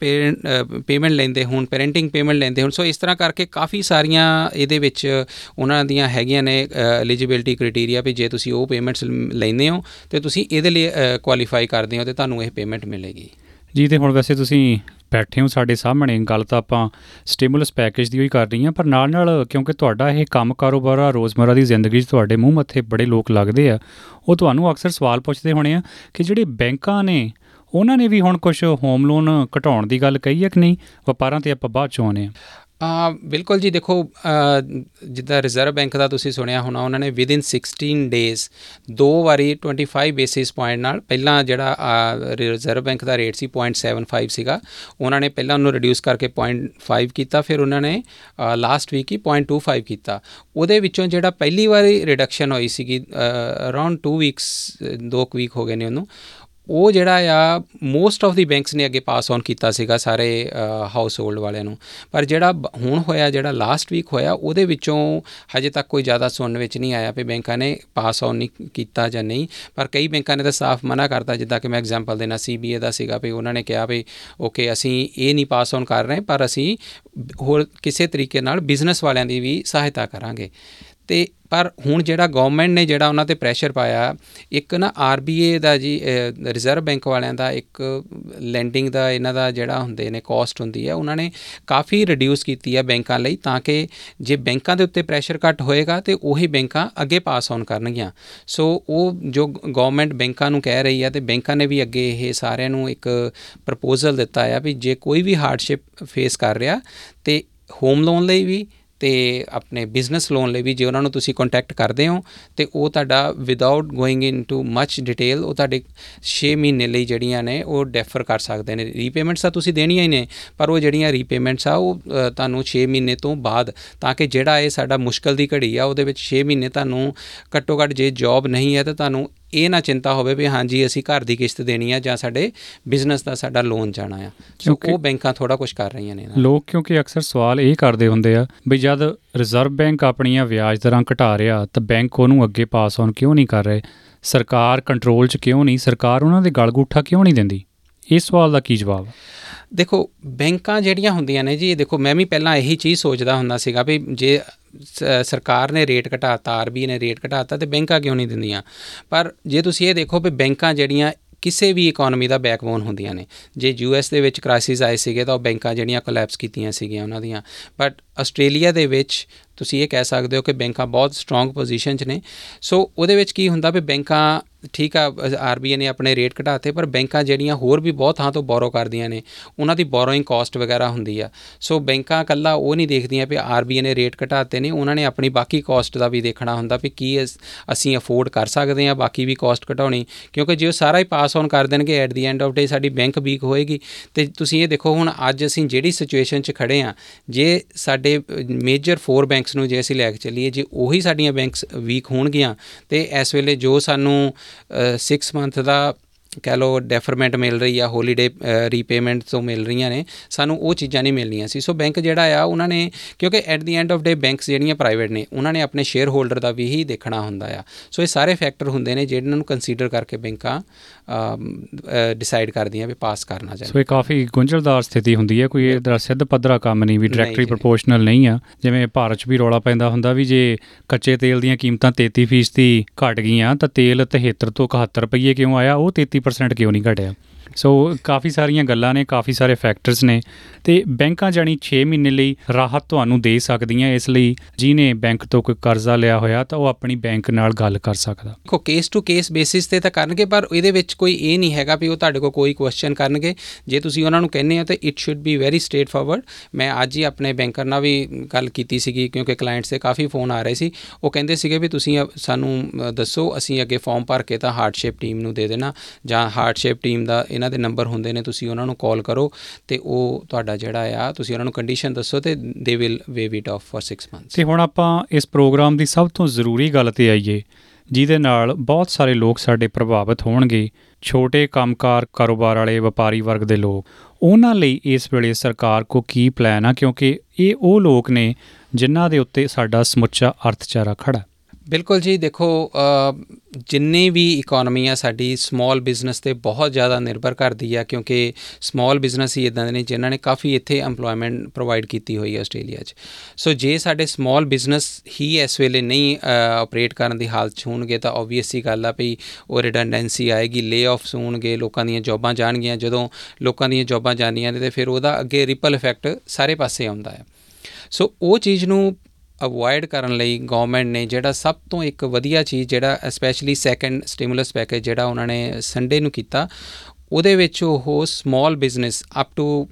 S3: ਪੇਮੈਂਟ ਲੈਂਦੇ ਹੋਣ ਪੈਰੈਂਟਿੰਗ ਪੇਮੈਂਟ ਲੈਂਦੇ ਹੋਣ ਸੋ ਇਸ ਤਰ੍ਹਾਂ ਕਰਕੇ ਕਾਫੀ ਸਾਰੀਆਂ ਇਹਦੇ ਵਿੱਚ ਉਹਨਾਂ ਦੀਆਂ ਹੈਗੀਆਂ ਨੇ ਐਲੀਜੀਬਿਲਟੀ ਕ੍ਰਾਈਟੇਰੀਆ ਵੀ ਜੇ ਤੁਸੀਂ ਉਹ ਪੇਮੈਂਟਸ ਲੈਂਦੇ ਹੋ ਤੇ ਤੁਸੀਂ ਇਹਦੇ ਲਈ ਕੁਆਲੀਫਾਈ ਕਰਦੇ ਹੋ ਤੇ ਤੁਹਾਨੂੰ ਇਹ ਪੇਮੈਂਟ ਮਿਲੇਗੀ।
S2: ਜੀ, ਤੇ ਹੁਣ ਵੈਸੇ ਤੁਸੀਂ ਬੈਠੇ ਹੋ ਸਾਡੇ ਸਾਹਮਣੇ, ਗੱਲ ਤਾਂ ਆਪਾਂ ਸਟਿਮੂਲਸ ਪੈਕੇਜ ਦੀ ਹੋਈ ਕਰ ਰਹੀ ਹਾਂ, ਪਰ ਨਾਲ ਨਾਲ ਕਿਉਂਕਿ ਤੁਹਾਡਾ ਇਹ ਕੰਮ ਕਾਰੋਬਾਰ ਆ, ਰੋਜ਼ਮਰਾ ਦੀ ਜ਼ਿੰਦਗੀ 'ਚ ਤੁਹਾਡੇ ਮੂੰਹ ਮੱਥੇ ਬੜੇ ਲੋਕ ਲੱਗਦੇ ਆ, ਉਹ ਤੁਹਾਨੂੰ ਅਕਸਰ ਸਵਾਲ ਪੁੱਛਦੇ ਹੋਣੇ ਆ ਕਿ ਜਿਹੜੇ ਬੈਂਕਾਂ ਨੇ, ਉਹਨਾਂ ਨੇ ਵੀ ਹੁਣ ਕੁਝ ਹੋਮ ਲੋਨ ਘਟਾਉਣ ਦੀ ਗੱਲ ਕਹੀ ਹੈ ਕਿ ਨਹੀਂ? ਵਪਾਰਾਂ ਤੇ ਆਪਾਂ ਬਾਅਦ ਚ ਆਉਨੇ ਆ
S3: ਆ ਬਿਲਕੁਲ ਜੀ ਦੇਖੋ ਅ, ਜਿੱਦਾਂ ਰਿਜ਼ਰਵ ਬੈਂਕ ਦਾ ਤੁਸੀਂ ਸੁਣਿਆ ਹੋਣਾ ਉਹਨਾਂ ਨੇ ਵਿਦਿਨ 16 ਡੇਜ਼ ਦੋ ਵਾਰੀ 25 ਬੇਸਿਸ ਪੁਆਇੰਟ ਨਾਲ ਪਹਿਲਾਂ ਜਿਹੜਾ ਰਿਜ਼ਰਵ ਬੈਂਕ ਦਾ ਰੇਟ ਸੀ 0.75 ਸੀਗਾ ਉਹਨਾਂ ਨੇ ਪਹਿਲਾਂ ਉਹਨੂੰ ਰਿਡਿਊਸ ਕਰਕੇ 0.5 ਕੀਤਾ ਫਿਰ ਉਹਨਾਂ ਨੇ ਲਾਸਟ ਵੀਕ ਹੀ 0.25 ਕੀਤਾ। ਉਹਦੇ ਵਿੱਚੋਂ ਜਿਹੜਾ ਪਹਿਲੀ ਵਾਰੀ ਰਿਡਕਸ਼ਨ ਹੋਈ ਸੀਗੀ ਅਰਾਊਂਡ 2 ਵੀਕਸ ਦੋ ਵੀਕ ਹੋ ਗਏ ਨੇ ਉਹਨੂੰ ਉਹ ਜਿਹੜਾ ਆ ਮੋਸਟ ਆਫ ਦੀ ਬੈਂਕਸ ਨੇ ਅੱਗੇ ਪਾਸ ਔਨ ਕੀਤਾ ਸੀਗਾ ਸਾਰੇ ਹਾਊਸ ਹੋਲਡ ਵਾਲਿਆਂ ਨੂੰ। ਪਰ ਜਿਹੜਾ ਬ- ਹੁਣ ਹੋਇਆ, ਜਿਹੜਾ ਲਾਸਟ ਵੀਕ ਹੋਇਆ, ਉਹਦੇ ਵਿੱਚੋਂ ਹਜੇ ਤੱਕ ਕੋਈ ਜ਼ਿਆਦਾ ਸੁਣਨ ਵਿੱਚ ਨਹੀਂ ਆਇਆ ਵੀ ਬੈਂਕਾਂ ਨੇ ਪਾਸ ਔਨ ਨਹੀਂ ਕੀਤਾ ਜਾਂ ਨਹੀਂ। ਪਰ ਕਈ ਬੈਂਕਾਂ ਨੇ ਤਾਂ ਸਾਫ਼ ਮਨਾ ਕਰਤਾ, ਜਿੱਦਾਂ ਕਿ ਮੈਂ ਐਗਜ਼ਾਮਪਲ ਦੇਣਾ ਸੀਬੀਏ ਦਾ ਸੀਗਾ ਵੀ ਉਹਨਾਂ ਨੇ ਕਿਹਾ ਵੀ ਓਕੇ ਅਸੀਂ ਇਹ ਨਹੀਂ ਪਾਸ ਔਨ ਕਰ ਰਹੇ, ਪਰ ਅਸੀਂ ਹੋਰ ਕਿਸੇ ਤਰੀਕੇ ਨਾਲ ਬਿਜ਼ਨਸ ਵਾਲਿਆਂ ਦੀ ਵੀ ਸਹਾਇਤਾ ਕਰਾਂਗੇ। ਤੇ ਪਰ ਹੁਣ ਜਿਹੜਾ ਗਵਰਨਮੈਂਟ ਨੇ ਜਿਹੜਾ ਉਹਨਾਂ ਤੇ ਪ੍ਰੈਸ਼ਰ ਪਾਇਆ, ਇੱਕ ਨਾ ਆਰਬੀਏ ਦਾ ਜੀ ਰਿਜ਼ਰਵ ਬੈਂਕ ਵਾਲਿਆਂ ਦਾ ਇੱਕ ਲੈਂਡਿੰਗ ਦਾ ਇਹਨਾਂ ਦਾ ਜਿਹੜਾ ਹੁੰਦੇ ਨੇ ਕਾਸਟ ਹੁੰਦੀ ਹੈ, ਉਹਨਾਂ ਨੇ ਕਾਫੀ ਰਿਡਿਊਸ ਕੀਤੀ ਹੈ ਬੈਂਕਾਂ ਲਈ ਤਾਂ ਕਿ ਜੇ ਬੈਂਕਾਂ ਦੇ ਉੱਤੇ ਪ੍ਰੈਸ਼ਰ ਘੱਟ ਹੋਏਗਾ ਤੇ ਉਹੀ ਬੈਂਕਾਂ ਅੱਗੇ ਪਾਸ ਔਨ ਕਰਨਗੀਆਂ। ਸੋ ਉਹ ਜੋ ਗਵਰਨਮੈਂਟ ਬੈਂਕਾਂ ਨੂੰ ਕਹਿ ਰਹੀ ਹੈ ਤੇ ਬੈਂਕਾਂ ਨੇ ਵੀ ਅੱਗੇ ਇਹ ਸਾਰਿਆਂ ਨੂੰ ਇੱਕ ਪ੍ਰਪੋਜ਼ਲ ਦਿੱਤਾ ਹੈ ਵੀ ਜੇ ਕੋਈ ਵੀ ਹਾਰਡਸ਼ਿਪ ਫੇਸ ਕਰ ਰਿਹਾ ਤੇ ਹੋਮ ਲੋਨ ਲਈ ਵੀ ਤੇ ਆਪਣੇ ਬਿਜ਼ਨਸ ਲੋਨ ਲਈ ਵੀ ਜੇ ਉਹਨਾਂ ਨੂੰ ਤੁਸੀਂ ਕੰਟੈਕਟ ਕਰਦੇ ਹੋ ਤੇ ਉਹ ਤੁਹਾਡਾ without going into much detail ਉਹ ਤੁਹਾਡੇ 6 ਮਹੀਨੇ ਲਈ ਜਿਹੜੀਆਂ ਨੇ ਉਹ ਡੈਫਰ ਕਰ ਸਕਦੇ ਨੇ। ਰੀਪੇਮੈਂਟਸ ਤਾਂ ਤੁਸੀਂ ਦੇਣੀਆਂ ਹੀ ਨੇ ਪਰ ਉਹ ਜਿਹੜੀਆਂ ਰੀਪੇਮੈਂਟਸ ਆ ਉਹ ਅ, ਤੁਹਾਨੂੰ 6 ਮਹੀਨੇ ਤੋਂ ਬਾਅਦ ਤਾਂ ਕਿ ਜਿਹੜਾ ਇਹ ਸਾਡਾ ਮੁਸ਼ਕਲ ਦੀ ਘੜੀ ਆ ਉਹਦੇ ਵਿੱਚ 6 ਮਹੀਨੇ ਤੁਹਾਨੂੰ ਘੱਟੋ ਘੱਟ ਜੇ ਜੌਬ ਨਹੀਂ ਹੈ ਤਾਂ ਤੁਹਾਨੂੰ ਇਹ ਨਾ ਚਿੰਤਾ ਹੋਵੇ ਵੀ ਹਾਂਜੀ ਅਸੀਂ ਘਰ ਦੀ ਕਿਸ਼ਤ ਦੇਣੀ ਆ ਜਾਂ ਸਾਡੇ ਬਿਜ਼ਨਸ ਦਾ ਸਾਡਾ ਲੋਨ ਜਾਣਾ ਆ। ਸੋ ਉਹ ਬੈਂਕਾਂ ਥੋੜਾ ਕੁਝ ਕਰ ਰਹੀਆਂ ਨੇ
S2: ਲੋਕ ਕਿਉਂਕਿ ਅਕਸਰ ਸਵਾਲ ਇਹ ਕਰਦੇ ਹੁੰਦੇ ਆ ਵੀ ਜਦ ਰਿਜ਼ਰਵ ਬੈਂਕ ਆਪਣੀਆਂ ਵਿਆਜ ਦਰਾਂ ਘਟਾ ਰਿਹਾ ਤਾਂ ਬੈਂਕ ਉਹਨੂੰ ਅੱਗੇ ਪਾਸ ਔਨ ਕਿਉਂ ਨਹੀਂ ਕਰ ਰਹੇ? ਸਰਕਾਰ ਕੰਟਰੋਲ 'ਚ ਕਿਉਂ ਨਹੀਂ? ਸਰਕਾਰ ਉਹਨਾਂ ਦੇ ਗਲਗੂਠਾ ਕਿਉਂ ਨਹੀਂ ਦਿੰਦੀ? ਇਸ ਸਵਾਲ ਦਾ ਕੀ ਜਵਾਬ
S3: ਦੇਖੋ, ਬੈਂਕਾਂ ਜਿਹੜੀਆਂ ਹੁੰਦੀਆਂ ਨੇ ਜੀ ਇਹ ਦੇਖੋ, ਮੈਂ ਵੀ ਪਹਿਲਾਂ ਇਹੀ ਚੀਜ਼ ਸੋਚਦਾ ਹੁੰਦਾ ਸੀਗਾ ਵੀ ਜੇ ਸ- ਸਰਕਾਰ ਨੇ ਰੇਟ ਘਟਾਤਾ, ਆਰਬੀ ਨੇ ਰੇਟ ਘਟਾਤਾ, ਤੇ ਬੈਂਕਾਂ ਕਿਉਂ ਨਹੀਂ ਦਿੰਦੀਆਂ? ਪਰ ਜੇ ਤੁਸੀਂ ਇਹ ਦੇਖੋ ਵੀ ਬੈਂਕਾਂ ਜਿਹੜੀਆਂ ਕਿਸੇ ਵੀ ਇਕਨੋਮੀ ਦਾ ਬੈਕਬੋਨ ਹੁੰਦੀਆਂ ਨੇ, ਜੇ ਯੂਐਸ ਦੇ ਵਿੱਚ ਕ੍ਰਾਈਸਿਸ ਆਏ ਸੀਗੇ, ਤਾਂ ਉਹ ਬੈਂਕਾਂ ਜਿਹੜੀਆਂ ਕੋਲੈਪਸ ਕੀਤੀਆਂ ਸੀਗੀਆਂ ਉਹਨਾਂ ਦੀਆਂ। ਬਟ ਆਸਟ੍ਰੇਲੀਆ ਦੇ ਵਿੱਚ ਤੁਸੀਂ ਇਹ ਕਹਿ ਸਕਦੇ ਹੋ ਕਿ ਬੈਂਕਾਂ ਬਹੁਤ ਸਟਰੋਂਗ ਪੋਜੀਸ਼ਨ 'ਚ ਨੇ। ਸੋ ਉਹਦੇ ਵਿੱਚ ਕੀ ਹੁੰਦਾ ਵੀ ਬੈਂਕਾਂ ਠੀਕ ਆ ਆਰਬੀਆਈ ਨੇ ਆਪਣੇ ਰੇਟ ਘਟਾਤੇ, ਪਰ ਬੈਂਕਾਂ ਜਿਹੜੀਆਂ ਹੋਰ ਵੀ ਬਹੁਤ ਥਾਂ ਤੋਂ ਬੋਰੋ ਕਰਦੀਆਂ ਨੇ, ਉਹਨਾਂ ਦੀ ਬੋਰੋਇੰਗ ਕਾਸਟ ਵਗੈਰਾ ਹੁੰਦੀ ਆ। ਸੋ ਬੈਂਕਾਂ ਕੱਲਾ ਉਹ ਨਹੀਂ ਦੇਖਦੀਆਂ ਵੀ ਆਰਬੀਆਈ ਨੇ ਰੇਟ ਘਟਾਤੇ ਨੇ, ਉਹਨਾਂ ਨੇ ਆਪਣੀ ਬਾਕੀ ਕਾਸਟ ਦਾ ਵੀ ਦੇਖਣਾ ਹੁੰਦਾ ਵੀ ਕੀ ਅਸ- ਅਸੀਂ ਅਫੋਰਡ ਕਰ ਸਕਦੇ ਹਾਂ, ਬਾਕੀ ਵੀ ਕਾਸਟ ਘਟਾਉਣੀ, ਕਿਉਂਕਿ ਜੇ ਉਹ ਸਾਰਾ ਹੀ ਪਾਸ ਔਨ ਕਰ ਦੇਣਗੇ at the end of day ਸਾਡੀ ਬੈਂਕ ਵੀਕ ਹੋਏਗੀ। ਤੇ ਤੁਸੀਂ ਇਹ ਦੇਖੋ, ਹੁਣ ਅੱਜ ਅਸੀਂ ਜਿਹੜੀ ਸਿਚੁਏਸ਼ਨ 'ਚ ਖੜੇ ਆ ਜੇ ਸਾਡੇ ਮੇਜਰ 4 ਬੈਂਕਸ ਨੂੰ ਜੇ ਅਸੀਂ ਲੈ ਕੇ ਚੱਲੀਏ, ਜੇ ਉਹੀ ਸਾਡੀਆਂ ਬੈਂਕਸ ਵੀਕ ਹੋਣਗੀਆਂ, ਤੇ ਇਸ ਵੇਲੇ ਜੋ ਸਾਨੂੰ 6 ਮੰਥ ਦਾ ਕਹਿ ਲਓ ਡੈਫਰਮੈਂਟ ਮਿਲ ਰਹੀ ਆ ਹੋਲੀਡੇ ਰੀਪੇਮੈਂਟ ਤੋਂ ਮਿਲ ਰਹੀਆਂ ਨੇ, ਸਾਨੂੰ ਉਹ ਚੀਜ਼ਾਂ ਨਹੀਂ ਮਿਲਣੀਆਂ ਸੀ। ਸੋ ਬੈਂਕ ਜਿਹੜਾ ਆ, ਉਹਨਾਂ ਨੇ, ਕਿਉਂਕਿ at the end of day banks ਜਿਹੜੀਆਂ ਪ੍ਰਾਈਵੇਟ ਨੇ, ਉਹਨਾਂ ਨੇ ਆਪਣੇ ਸ਼ੇਅਰ ਹੋਲਡਰ ਦਾ ਵੀ ਹੀ ਦੇਖਣਾ ਹੁੰਦਾ ਆ। ਸੋ ਇਹ ਸਾਰੇ ਫੈਕਟਰ ਹੁੰਦੇ ਨੇ ਜਿਹਨਾਂ ਨੂੰ ਕੰਸੀਡਰ ਕਰਕੇ ਬੈਂਕਾਂ ਡਿਸਾਈਡ ਕਰਦੀਆਂ ਵੀ ਪਾਸ ਕਰਨਾ ਚਾਹੀਦਾ
S2: ਸੋ ਇਹ ਕਾਫੀ ਗੁੰਝਲਦਾਰ ਸਥਿਤੀ ਹੁੰਦੀ ਹੈ ਕੋਈ ਇਹਦਾ ਸਿੱਧ ਪੱਧਰਾ ਕੰਮ ਨਹੀਂ ਵੀ
S3: ਜੀ।
S2: ਪ੍ਰੋਪੋਰਸ਼ਨਲ ਨਹੀਂ ਆ। ਜਿਵੇਂ ਭਾਰਤ 'ਚ ਵੀ ਰੌਲਾ ਪੈਂਦਾ ਹੁੰਦਾ ਵੀ ਜੇ ਕੱਚੇ ਤੇਲ ਦੀਆਂ ਕੀਮਤਾਂ 33% ਦੀ ਘਟ ਗਈਆਂ ਤਾਂ ਤੇਲ 73 ਤੋਂ 71 ਰੁਪਏ ਕਿਉਂ ਆਇਆ? ਉਹ 33% ਕਿਉਂ ਨਹੀਂ ਘਟਿਆ? ਸੋ ਕਾਫੀ ਸਾਰੀਆਂ ਗੱਲਾਂ ਨੇ ਕਾਫੀ ਸਾਰੇ ਫੈਕਟਰਸ ਨੇ ਤੇ ਬੈਂਕਾਂ ਜਾਨੀ 6 ਮਹੀਨੇ ਲਈ ਰਾਹਤ ਤੁਹਾਨੂੰ ਦੇ ਸਕਦੀਆਂ ਇਸ ਲਈ ਜਿਹਨੇ ਬੈਂਕ ਤੋਂ ਕੋਈ ਕਰਜ਼ਾ ਲਿਆ ਹੋਇਆ ਤਾਂ ਉਹ ਆਪਣੀ ਬੈਂਕ ਨਾਲ ਗੱਲ ਕਰ ਸਕਦਾ।
S3: ਦੇਖੋ ਕੇਸ ਟੂ ਕੇਸ ਬੇਸਿਸ ਤੇ ਤਾਂ ਕਰਨਗੇ ਪਰ ਇਹਦੇ ਵਿੱਚ ਕੋਈ ਇਹ ਨਹੀਂ ਹੈਗਾ ਵੀ ਉਹ ਤੁਹਾਡੇ ਕੋਲ ਕੋਈ ਕੁਐਸਚਨ ਕਰਨਗੇ। ਜੇ ਤੁਸੀਂ ਉਹਨਾਂ ਨੂੰ ਕਹਿੰਦੇ ਆ ਤਾਂ it should be very straightforward ਮੈਂ ਅੱਜ ਹੀ ਆਪਣੇ ਬੈਂਕਰ ਨਾਲ ਵੀ ਗੱਲ ਕੀਤੀ ਸੀਗੀ ਕਿਉਂਕਿ ਕਲਾਇੰਟਸ ਦੇ ਕਾਫੀ ਫੋਨ ਆ ਰਹੇ ਸੀ। ਉਹ ਕਹਿੰਦੇ ਸੀਗੇ ਵੀ ਤੁਸੀਂ ਅ- ਸਾਨੂੰ ਅ, ਦੱਸੋ ਅਸੀਂ ਅੱਗੇ ਫਾਰਮ ਭਰ ਕੇ ਤਾਂ ਹਾਰਡਸ਼ੇਪ ਟੀਮ ਨੂੰ ਦੇ ਦੇਣਾ ਜਾਂ ਹਾਰਡਸ਼ੇਪ ਟੀਮ ਦਾ ਇਹਨਾਂ ਦੇ ਨੰਬਰ ਹੁੰਦੇ ਨੇ, ਤੁਸੀਂ ਉਹਨਾਂ ਨੂੰ ਕਾਲ ਕਰੋ ਤੇ ਉਹ ਤੁਹਾਡਾ ਜਿਹੜਾ ਆ, ਤੁਸੀਂ ਉਹਨਾਂ ਨੂੰ ਕੰਡੀਸ਼ਨ ਦੱਸੋ ਤੇ they will waive it off for 6 months
S2: ਤੇ ਹੁਣ ਆਪਾਂ ਇਸ ਪ੍ਰੋਗਰਾਮ ਦੀ ਸਭ ਤੋਂ ਜ਼ਰੂਰੀ ਗੱਲ ਤੇ ਆਈਏ, ਜਿਹਦੇ ਨਾਲ ਬਹੁਤ ਸਾਰੇ ਲੋਕ ਸਾਡੇ ਪ੍ਰਭਾਵਿਤ ਹੋਣਗੇ, ਛੋਟੇ ਕੰਮਕਾਰ ਕਾਰੋਬਾਰ ਵਾਲੇ, ਵਪਾਰੀ ਵਰਗ ਦੇ ਲੋਕ। ਉਹਨਾਂ ਲਈ ਇਸ ਵੇਲੇ ਸਰਕਾਰ ਕੋ ਕੀ ਪਲਾਨ ਆ? ਕਿਉਂਕਿ ਇਹ ਉਹ ਲੋਕ ਨੇ ਜਿਨ੍ਹਾਂ ਦੇ ਉੱਤੇ ਸਾਡਾ ਸਮੁੱਚਾ ਅਰਥਚਾਰਾ ਖੜਾ
S3: ਬਿਲਕੁਲ ਜੀ ਦੇਖੋ ਅ, ਜਿੰਨੀ ਵੀ ਇਕਨੋਮੀ ਆ ਸਾਡੀ ਸਮਾਲ ਬਿਜ਼ਨਸ ਤੇ ਬਹੁਤ ਜ਼ਿਆਦਾ ਨਿਰਭਰ ਕਰਦੀ ਆ ਕਿਉਂਕਿ ਸਮਾਲ ਬਿਜ਼ਨਸ ਹੀ ਇਦਾਂ ਦੇ ਨੇ ਜਿਨ੍ਹਾਂ ਨੇ ਕਾਫੀ ਇੱਥੇ EMPLOYMENT ਪ੍ਰੋਵਾਈਡ ਕੀਤੀ ਹੋਈ ਹੈ ਆਸਟ੍ਰੇਲੀਆ 'ਚ। ਸੋ ਜੇ ਸਾਡੇ ਸਮਾਲ ਬਿਜ਼ਨਸ ਹੀ ਇਸ ਵੇਲੇ ਨਹੀਂ ਆਪਰੇਟ ਕਰਨ ਦੀ ਹਾਲਤ 'ਚ ਹੋਣਗੇ ਤਾਂ ਆਬਵੀਅਸ ਹੀ ਗੱਲ ਆ ਭਈ ਉਹ ਰਿਡੰਡੈਂਸੀ ਆਏਗੀ ਲੇ-ਆਫਸ ਹੋਣਗੇ ਲੋਕਾਂ ਦੀਆਂ ਜੌਬਾਂ ਜਾਣਗੀਆਂ ਜਦੋਂ ਲੋਕਾਂ ਦੀਆਂ ਜੌਬਾਂ ਜਾਂਦੀਆਂ ਨੇ ਤੇ ਫਿਰ ਉਹਦਾ ਅੱਗੇ ਰਿਪਲ ਇਫੈਕਟ ਸਾਰੇ ਪਾਸੇ ਆਉਂਦਾ ਹੈ ਸੋ ਉਹ ਚੀਜ਼ ਨੂੰ ਅਵੋਇਡ ਕਰਨ ਲਈ ਗਵਰਨਮੈਂਟ ਨੇ ਜਿਹੜਾ ਸਭ ਤੋਂ ਇੱਕ ਵਧੀਆ ਚੀਜ਼ ਜਿਹੜਾ ਸਪੈਸ਼ਲੀ ਸੈਕੰਡ ਸਟਿਮੂਲਸ ਪੈਕੇਜ ਜਿਹੜਾ ਉਹਨਾਂ ਨੇ ਸੰਡੇ ਨੂੰ ਕੀਤਾ, ਉਹਦੇ ਵਿੱਚ ਉਹ ਸਮਾਲ ਬਿਜ਼ਨਸ ਅਪ ਟੂ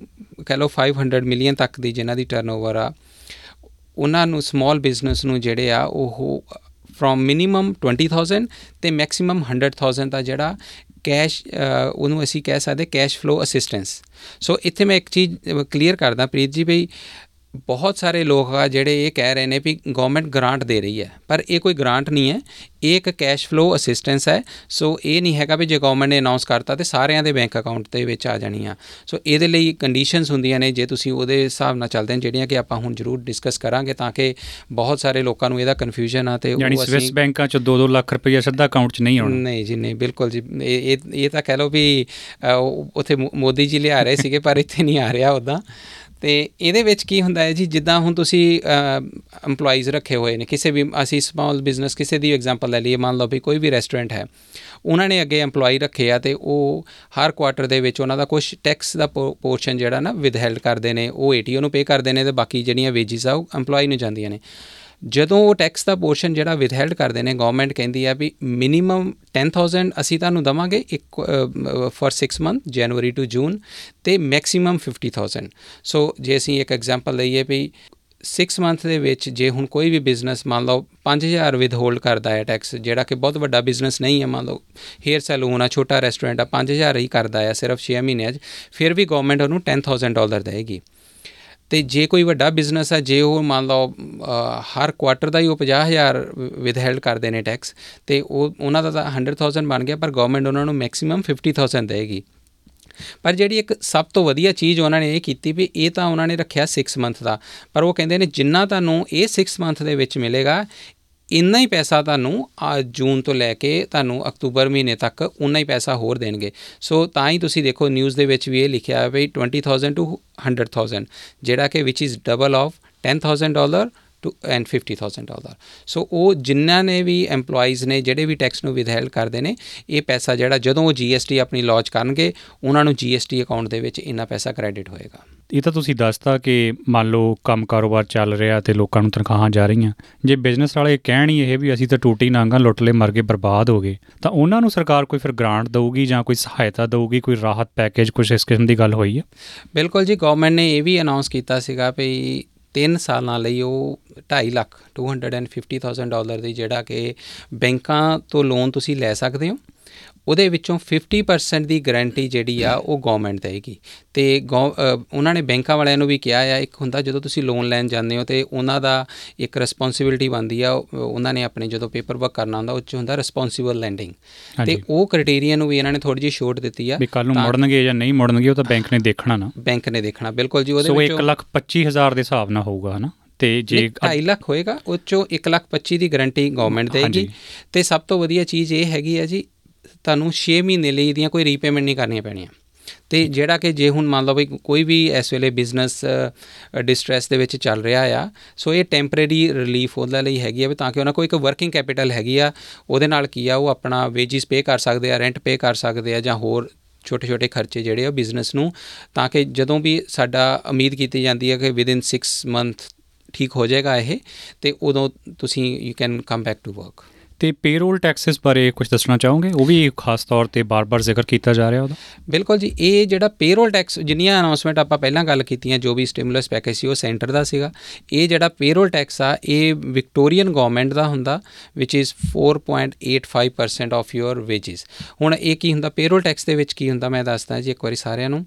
S3: ਕਹ ਲਓ 500 ਮਿਲੀਅਨ ਤੱਕ ਦੀ ਜਿਨ੍ਹਾਂ ਦੀ ਟਰਨਓਵਰ ਆ, ਉਹਨਾਂ ਨੂੰ ਸਮਾਲ ਬਿਜ਼ਨਸ ਨੂੰ ਜਿਹੜੇ ਆ ਉਹ ਫਰੋਮ ਮਿਨੀਮਮ 20000 ਤੇ ਮੈਕਸਿਮਮ 100000 ਦਾ ਜਿਹੜਾ ਕੈਸ਼ ਉਹਨੂੰ ਅਸੀਂ ਕਹਿ ਸਕਦੇ ਕੈਸ਼ ਫਲੋ ਅਸਿਸਟੈਂਸ ਸੋ ਇੱਥੇ ਮੈਂ ਇੱਕ ਚੀਜ਼ ਕਲੀਅਰ ਕਰਦਾ ਪ੍ਰੀਤ ਜੀ ਬਈ ਬਹੁਤ ਸਾਰੇ ਲੋਕ ਆ ਜਿਹੜੇ ਇਹ ਕਹਿ ਰਹੇ ਨੇ ਵੀ ਗਵਰਨਮੈਂਟ ਗ੍ਰਾਂਟ ਦੇ ਰਹੀ ਹੈ ਪਰ ਇਹ ਕੋਈ ਗ੍ਰਾਂਟ ਨਹੀਂ ਹੈ। ਇਹ ਇੱਕ ਕੈਸ਼ ਫਲੋ ਅਸਿਸਟੈਂਸ ਹੈ। ਸੋ ਇਹ ਨਹੀਂ ਹੈਗਾ ਵੀ ਜੇ ਗਵਰਨਮੈਂਟ ਨੇ ਅਨਾਉਂਸ ਕਰਤਾ ਤੇ ਸਾਰਿਆਂ ਦੇ ਬੈਂਕ ਅਕਾਊਂਟ ਦੇ ਵਿੱਚ ਆ ਜਾਣੀ ਆ। ਸੋ ਇਹਦੇ ਲਈ ਕੰਡੀਸ਼ਨਸ ਹੁੰਦੀਆਂ ਨੇ ਜੇ ਤੁਸੀਂ ਉਹਦੇ ਹਿਸਾਬ ਨਾਲ ਚੱਲਦੇ ਹੋ ਜਿਹੜੀਆਂ ਕਿ ਆਪਾਂ ਹੁਣ ਜ਼ਰੂਰ ਡਿਸਕਸ ਕਰਾਂਗੇ ਤਾਂ ਕਿ ਬਹੁਤ ਸਾਰੇ ਲੋਕਾਂ ਨੂੰ ਇਹਦਾ ਕਨਫਿਊਜ਼ਨ ਆ ਤੇ ਉਹ
S2: ਸਵਿਸ
S3: ਅਸੀਂ
S2: ਬੈਂਕਾਂ 'ਚ 2-2 ਲੱਖ ਰੁਪਈਆ ਸਿੱਧਾ ਅਕਾਊਂਟ 'ਚ ਨਹੀਂ ਆਉਣਾ।
S3: ਨਹੀਂ ਜੀ ਨਹੀਂ ਬਿਲਕੁਲ ਜੀ। ਇਹ ਇਹ ਤਾਂ ਕਹਿ ਲਓ ਵੀ ਉੱਥੇ ਮੋਦੀ ਜੀ ਲਿਆ ਰਹੇ ਸੀਗੇ ਪਰ ਇੱਥੇ ਨਹੀਂ ਆ ਰਿਹਾ ਉਦਾਂ ਤੇ ਇਹਦੇ ਵਿੱਚ ਕੀ ਹੁੰਦਾ ਹੈ ਜੀ? ਜਿੱਦਾਂ ਹੁਣ ਤੁਸੀਂ EMPLOYEES ਰੱਖੇ ਹੋਏ ਨੇ, ਕਿਸੇ ਵੀ, ਅਸੀਂ ਸਮਾਲ ਬਿਜ਼ਨਸ ਕਿਸੇ ਦੀ ਐਗਜ਼ਾਮਪਲ ਲੈ ਲਈਏ, ਮੰਨ ਲਓ ਵੀ ਕੋਈ ਵੀ ਰੈਸਟੋਰੈਂਟ ਹੈ, ਉਹਨਾਂ ਨੇ ਅੱਗੇ EMPLOYEE ਰੱਖੇ ਆ ਤੇ ਉਹ ਹਰ ਕੁਆਟਰ ਦੇ ਵਿੱਚ ਉਹਨਾਂ ਦਾ ਕੁਝ ਟੈਕਸ ਦਾ ਪੋਰਸ਼ਨ ਜਿਹੜਾ ਨਾ ਵਿਦਹੈਲਡ ਕਰਦੇ ਨੇ, ਉਹ ਏਟੀਓ ਨੂੰ ਪੇ ਕਰਦੇ ਨੇ ਤੇ ਬਾਕੀ ਜਿਹੜੀਆਂ ਵੇਜਿਸ ਆ ਉਹ EMPLOYEE ਨੂੰ ਜਾਂਦੀਆਂ ਨੇ। ਜਦੋਂ ਉਹ ਟੈਕਸ ਦਾ ਪੋਰਸ਼ਨ ਜਿਹੜਾ ਵਿਦਹੈਲਡ ਕਰਦੇ ਨੇ ਗਵਰਨਮੈਂਟ ਕਹਿੰਦੀ ਆ ਵੀ ਮਿਨੀਮਮ 10000 ਅਸੀਂ ਤੁਹਾਨੂੰ ਦਵਾਂਗੇ ਇੱਕ for 6 month January to June ਤੇ ਮੈਕਸਿਮਮ 50000 ਸੋ ਜੇ ਅਸੀਂ ਇੱਕ ਐਗਜ਼ਾਮਪਲ ਲਈਏ ਵੀ 6 ਮੰਥ ਦੇ ਵਿੱਚ ਜੇ ਹੁਣ ਕੋਈ ਵੀ ਬਿਜ਼ਨਸ ਮੰਨ ਲਓ 5000 ਵਿਦ ਹੋਲਡ ਕਰਦਾ ਹੈ ਟੈਕਸ ਜਿਹੜਾ ਕਿ ਬਹੁਤ ਵੱਡਾ ਬਿਜ਼ਨਸ ਨਹੀਂ ਹੈ, ਮੰਨ ਲਓ ਹੇਅਰ ਸੈਲੂਨ ਆ, ਛੋਟਾ ਰੈਸਟੋਰੈਂਟ ਆ 5000 ਹੀ ਕਰਦਾ ਹੈ ਸਿਰਫ 6 ਮਹੀਨਿਆਂ 'ਚ, ਫਿਰ ਵੀ ਗਵਰਨਮੈਂਟ ਉਹਨੂੰ 10000 ਡਾਲਰ ਦੇਗੀ ਤੇ ਜੇ ਕੋਈ ਵੱਡਾ ਬਿਜ਼ਨਸ ਹੈ ਜੇ ਉਹ ਮੰਨ ਲਓ ਅ, ਹਰ ਕੁਆਟਰ ਦਾ ਹੀ ਉਹ 50000 ਵਿਦਹੈਲਡ ਕਰਦੇ ਨੇ ਟੈਕਸ ਤੇ ਉਹ ਉਹਨਾਂ ਦਾ ਤਾਂ 100000 ਬਣ ਗਿਆ ਪਰ ਗਵਰਨਮੈਂਟ ਉਹਨਾਂ ਨੂੰ ਮੈਕਸਿਮਮ 50000 ਦੇਗੀ। ਪਰ ਜਿਹੜੀ ਇੱਕ ਸਭ ਤੋਂ ਵਧੀਆ ਚੀਜ਼ ਉਹਨਾਂ ਨੇ ਇਹ ਕੀਤੀ ਵੀ ਇਹ ਤਾਂ ਉਹਨਾਂ ਨੇ ਰੱਖਿਆ 6 ਮੰਥ ਦਾ ਪਰ ਉਹ ਕਹਿੰਦੇ ਨੇ ਜਿੰਨਾ ਤੁਹਾਨੂੰ ਇਹ 6 ਮੰਥ ਦੇ ਵਿੱਚ ਮਿਲੇਗਾ ਇੰਨਾ ਹੀ ਪੈਸਾ ਤੁਹਾਨੂੰ ਆ ਜੂਨ ਤੋਂ ਲੈ ਕੇ ਤੁਹਾਨੂੰ ਅਕਤੂਬਰ ਮਹੀਨੇ ਤੱਕ ਉਨਾ ਹੀ ਪੈਸਾ ਹੋਰ ਦੇਣਗੇ। ਸੋ ਤਾਂ ਹੀ ਤੁਸੀਂ ਦੇਖੋ ਨਿਊਜ਼ ਦੇ ਵਿੱਚ ਵੀ ਇਹ ਲਿਖਿਆ ਹੈ ਵੀ 20000 ਟੂ 100000 ਜਿਹੜਾ ਕਿ which is double of 10000 dollar to and 50000 dollar so ਉਹ ਜਿਨ੍ਹਾਂ ਨੇ ਵੀ EMPLOYEES ਨੇ ਜਿਹੜੇ ਵੀ ਟੈਕਸ ਨੂੰ ਵਿਦਹੈਲਡ ਕਰਦੇ ਨੇ ਇਹ ਪੈਸਾ ਜਿਹੜਾ ਜਦੋਂ ਉਹ GST ਆਪਣੀ ਲਾਂਚ ਕਰਨਗੇ ਉਹਨਾਂ ਨੂੰ GST ਅਕਾਊਂਟ ਦੇ ਵਿੱਚ ਇੰਨਾ ਪੈਸਾ ਕ੍ਰੈਡਿਟ ਹੋਏਗਾ।
S2: ਇਹ ਤਾਂ ਤੁਸੀਂ ਦੱਸਤਾ ਕਿ ਮੰਨ ਲਓ ਕੰਮ ਕਾਰੋਬਾਰ ਚੱਲ ਰਿਹਾ ਤੇ ਲੋਕਾਂ ਨੂੰ ਤਨਖਾਹਾਂ ਜਾ ਰਹੀਆਂ। ਜੇ ਬਿਜ਼ਨਸ ਵਾਲੇ ਕਹਿਣ ਹੀ ਇਹ ਵੀ ਅਸੀਂ ਤਾਂ ਟੂਟੀ ਨਾਂਗਾ ਲੁੱਟ ਲਏ ਮਰ ਗਏ ਬਰਬਾਦ ਹੋ ਗਏ ਤਾਂ ਉਹਨਾਂ ਨੂੰ ਸਰਕਾਰ ਕੋਈ ਫਿਰ ਗ੍ਰਾਂਟ ਦਊਗੀ ਜਾਂ ਕੋਈ ਸਹਾਇਤਾ ਦਊਗੀ ਕੋਈ ਰਾਹਤ ਪੈਕੇਜ ਕੁਝ ਇਸ ਕਿਸਮ ਦੀ ਗੱਲ ਹੋਈ ਹੈ?
S3: ਬਿਲਕੁਲ ਜੀ ਗਵਰਨਮੈਂਟ ਨੇ ਇਹ ਵੀ ਅਨਾਉਂਸ ਕੀਤਾ ਸੀਗਾ ਵੀ 3 ਸਾਲਾਂ ਲਈ ਉਹ 2.5 ਲੱਖ 250000 ਡਾਲਰ ਦੀ ਜਿਹੜਾ ਕਿ ਬੈਂਕਾਂ ਤੋਂ ਲੋਨ ਤੁਸੀਂ ਲੈ ਸਕਦੇ ਹੋ। ਉਹਦੇ ਵਿੱਚੋਂ 50% ਦੀ ਗਾਰੰਟੀ ਜਿਹੜੀ ਆ ਉਹ ਗਵਰਨਮੈਂਟ ਦੇਗੀ ਤੇ ਉਹਨਾਂ ਨੇ ਬੈਂਕਾਂ ਵਾਲਿਆਂ ਨੂੰ ਵੀ ਕਿਹਾ ਆ ਇੱਕ ਹੁੰਦਾ ਜਦੋਂ ਤੁਸੀਂ ਲੋਨ ਲੈਣ ਜਾਂਦੇ ਹੋ ਤੇ ਉਹਨਾਂ ਦਾ ਇੱਕ ਰਿਸਪੌਂਸਿਬਿਲਟੀ ਬਣਦੀ ਆ ਉਹ- ਉਹਨਾਂ ਨੇ ਆਪਣੇ ਜਦੋਂ ਪੇਪਰ ਵਰਕ ਕਰਨਾ ਹੁੰਦਾ ਉਹ 'ਚ ਹੁੰਦਾ ਰਿਸਪੌਂਸਿਬਲ ਲੈਂਡਿੰਗ ਤੇ ਉਹ ਕ੍ਰਾਈਟੇਰੀਆ ਨੂੰ ਵੀ ਇਹਨਾਂ ਨੇ ਥੋੜੀ ਜਿਹੀ ਛੋਟ ਦਿੱਤੀ ਆ
S2: ਵੀ ਕੱਲ ਨੂੰ ਮੁੜਨਗੇ ਜਾਂ ਨਹੀਂ ਮੁੜਨਗੇ ਉਹ ਤਾਂ ਬੈਂਕ ਨੇ ਦੇਖਣਾ ਨਾ।
S3: ਬੈਂਕ ਨੇ ਦੇਖਣਾ ਬਿਲਕੁਲ ਜੀ ਉਹਦੇ
S2: ਸੋ
S3: ਵਿੱਚੋਂ
S2: 1 ਲੱਖ 25000 ਦੇ ਹਿਸਾਬ ਨਾਲ ਹੋਊਗਾ ਹਨਾ? ਤੇ ਜੇ
S3: 2.5 ਲੱਖ ਹੋਏਗਾ ਉਹ ਚੋਂ 1 ਲੱਖ 25 ਦੀ ਗਾਰੰਟੀ ਗਵਰਨਮੈਂਟ ਦੇਗੀ। ਤੇ ਸਭ ਤੋਂ ਵਧੀਆ ਚੀਜ਼ ਇਹ ਹੈਗੀ ਹੈ ਜੀ ਤੁਹਾਨੂੰ 6 ਮਹੀਨੇ ਲਈ ਦੀਆਂ ਕੋਈ ਰੀਪੇਮੈਂਟ ਨਹੀਂ ਕਰਨੀਆਂ ਪੈਣੀਆਂ। ਤੇ ਜਿਹੜਾ ਕਿ ਜੇ ਹੁਣ ਮੰਨ ਲਓ ਵੀ ਕੋਈ ਵੀ ਇਸ ਵੇਲੇ ਬਿਜ਼ਨਸ ਡਿਸਟ੍ਰੈਸ ਦੇ ਵਿੱਚ ਚੱਲ ਰਿਹਾ ਆ, ਸੋ ਇਹ ਟੈਂਪਰੇਰੀ ਰਿਲੀਫ ਉਹਦੇ ਲਈ ਹੈਗੀ ਆ ਵੀ ਤਾਂ ਕਿ ਉਹਨਾਂ ਕੋਲ ਇੱਕ ਵਰਕਿੰਗ ਕੈਪੀਟਲ ਹੈਗੀ ਆ, ਉਹਦੇ ਨਾਲ ਕੀ ਆ, ਉਹ ਆਪਣਾ ਵੇਜਿਸ ਪੇ ਕਰ ਸਕਦੇ ਆ ਰੈਂਟ ਪੇ ਕਰ ਸਕਦੇ ਆ ਜਾਂ ਹੋਰ ਛੋਟੇ ਛੋਟੇ ਖਰਚੇ ਜਿਹੜੇ ਆ ਬਿਜ਼ਨਸ ਨੂੰ, ਤਾਂ ਕਿ ਜਦੋਂ ਵੀ ਸਾਡਾ ਉਮੀਦ ਕੀਤੀ ਜਾਂਦੀ ਹੈ ਕਿ ਵਿਦਿਨ 6 ਮੰਥ ਠੀਕ ਹੋ ਜਾਏਗਾ ਇਹ, ਤੇ ਉਦੋਂ ਤੁਸੀਂ you can come back to work
S2: ਤੇ ਪੇਰੋਲ ਟੈਕਸਸ ਬਾਰੇ ਕੁਝ ਦੱਸਣਾ ਚਾਹੋਗੇ? ਉਹ ਵੀ ਖਾਸ ਤੌਰ ਤੇ ਬਾਰ-ਬਾਰ ਜ਼ਿਕਰ ਕੀਤਾ ਜਾ ਰਿਹਾ ਉਹਦਾ।
S3: ਬਿਲਕੁਲ ਜੀ ਇਹ ਜਿਹੜਾ ਪੇਰੋਲ ਟੈਕਸ ਜਿੰਨੀਆਂ ਅਨਾਉਂਸਮੈਂਟ ਆਪਾਂ ਪਹਿਲਾਂ ਗੱਲ ਕੀਤੀਆਂ ਜੋ ਵੀ ਸਟਿਮੂਲਸ ਪੈਕੇਜ ਸੀ ਉਹ ਸੈਂਟਰ ਦਾ ਸੀਗਾ। ਇਹ ਜਿਹੜਾ ਪੇਰੋਲ ਟੈਕਸ ਆ ਇਹ ਵਿਕਟੋਰੀਅਨ ਗਵਰਨਮੈਂਟ ਦਾ ਹੁੰਦਾ which is 4.85% of your wages ਹੁਣ ਇਹ ਕੀ ਹੁੰਦਾ? ਪੇਰੋਲ ਟੈਕਸ ਦੇ ਵਿੱਚ ਕੀ ਹੁੰਦਾ? ਮੈਂ ਦੱਸਦਾ ਜੀ ਇੱਕ ਵਾਰੀ ਸਾਰਿਆਂ ਨੂੰ।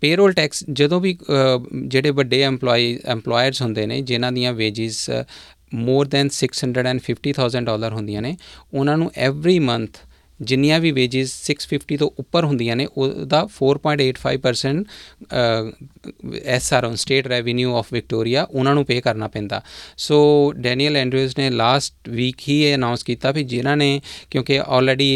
S3: ਪੇਰੋਲ ਟੈਕਸ ਜਦੋਂ ਵੀ ਅ, ਜਿਹੜੇ ਵੱਡੇ EMPLOYE EMPLOYERS ਹੁੰਦੇ ਨੇ ਜਿਨ੍ਹਾਂ ਦੀਆਂ ਵੇਜਸ ਮੋਰ ਦੈਨ 650000 ਡਾਲਰ ਹੁੰਦੀਆਂ ਨੇ। ਉਹਨਾਂ ਨੂੰ ਐਵਰੀ ਮੰਥ ਜਿੰਨੀਆਂ ਵੀ ਵੇਜਸ 650 ਤੋਂ ਉੱਪਰ ਹੁੰਦੀਆਂ ਨੇ, ਉਹਦਾ 4.85% SR on state revenue of Victoria ਉਹਨਾਂ ਨੂੰ ਪੇ ਕਰਨਾ ਪੈਂਦਾ। ਸੋ ਡੈਨੀਅਲ ਐਂਡਰਿਊਜ਼ ਨੇ ਲਾਸਟ ਵੀਕ ਹੀ ਇਹ ਅਨਾਉਂਸ ਕੀਤਾ ਵੀ ਜਿਨ੍ਹਾਂ ਨੇ, ਕਿਉਂਕਿ ਆਲਰੇਡੀ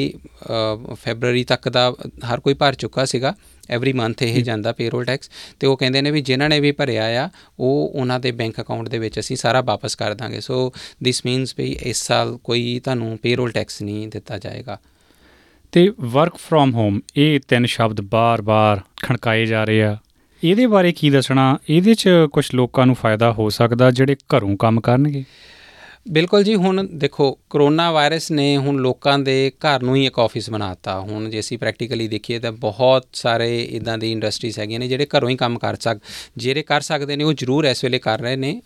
S3: ਫੈਬਰੂਅਰੀ ਤੱਕ ਦਾ ਹਰ ਕੋਈ ਭਰ ਚੁੱਕਾ ਸੀਗਾ ਐਵਰੀ ਮੰਥ ਇਹ ਜਾਂਦਾ ਪੇਰੋਲ ਟੈਕਸ ਤੇ ਉਹ ਕਹਿੰਦੇ ਨੇ ਵੀ ਜਿਨ੍ਹਾਂ ਨੇ ਵੀ ਭਰਿਆ ਆ ਉਹ ਉਹਨਾਂ ਦੇ ਬੈਂਕ ਅਕਾਊਂਟ ਦੇ ਵਿੱਚ ਅਸੀਂ ਸਾਰਾ ਵਾਪਸ ਕਰ ਦਾਂਗੇ। ਸੋ ਦਿਸ ਮੀਨਸ ਵੀ ਇਸ ਸਾਲ ਕੋਈ ਤੁਹਾਨੂੰ ਪੇਰੋਲ ਟੈਕਸ ਨਹੀਂ ਦਿੱਤਾ ਜਾਏਗਾ।
S2: ਤੇ ਵਰਕ ਫਰੋਮ ਹੋਮ ਇਹ ਤਿੰਨ ਸ਼ਬਦ ਬਾਰ-ਬਾਰ ਖਣਕਾਏ ਜਾ ਰਹੇ ਆ। ਇਹਦੇ ਬਾਰੇ ਕੀ ਦੱਸਣਾ? ਇਹਦੇ 'ਚ ਕੁਝ ਲੋਕਾਂ ਨੂੰ ਫਾਇਦਾ ਹੋ ਸਕਦਾ ਜਿਹੜੇ ਘਰੋਂ ਕੰਮ ਕਰਨਗੇ?
S3: ਬਿਲਕੁਲ ਜੀ ਹੁਣ ਦੇਖੋ ਕਰੋਨਾ ਵਾਇਰਸ ਨੇ ਹੁਣ ਲੋਕਾਂ ਦੇ ਘਰ ਨੂੰ ਹੀ ਇੱਕ ਆਫਿਸ ਬਣਾਤਾ ਹੁਣ ਜੇ ਅਸੀਂ ਪ੍ਰੈਕਟੀਕਲੀ ਦੇਖੀਏ ਤਾਂ ਬਹੁਤ ਸਾਰੇ ਇਦਾਂ ਦੀ ਇੰਡਸਟਰੀਜ਼ ਹੈਗੀਆਂ ਨੇ ਜਿਹੜੇ ਘਰੋਂ ਹੀ ਕੰਮ ਕਰ ਸਕ ਜਿਹੜੇ ਕਰ ਸਕਦੇ ਨੇ ਉਹ ਜ਼ਰੂਰ ਇਸ ਵੇਲੇ ਕਰ ਰਹੇ ਨੇ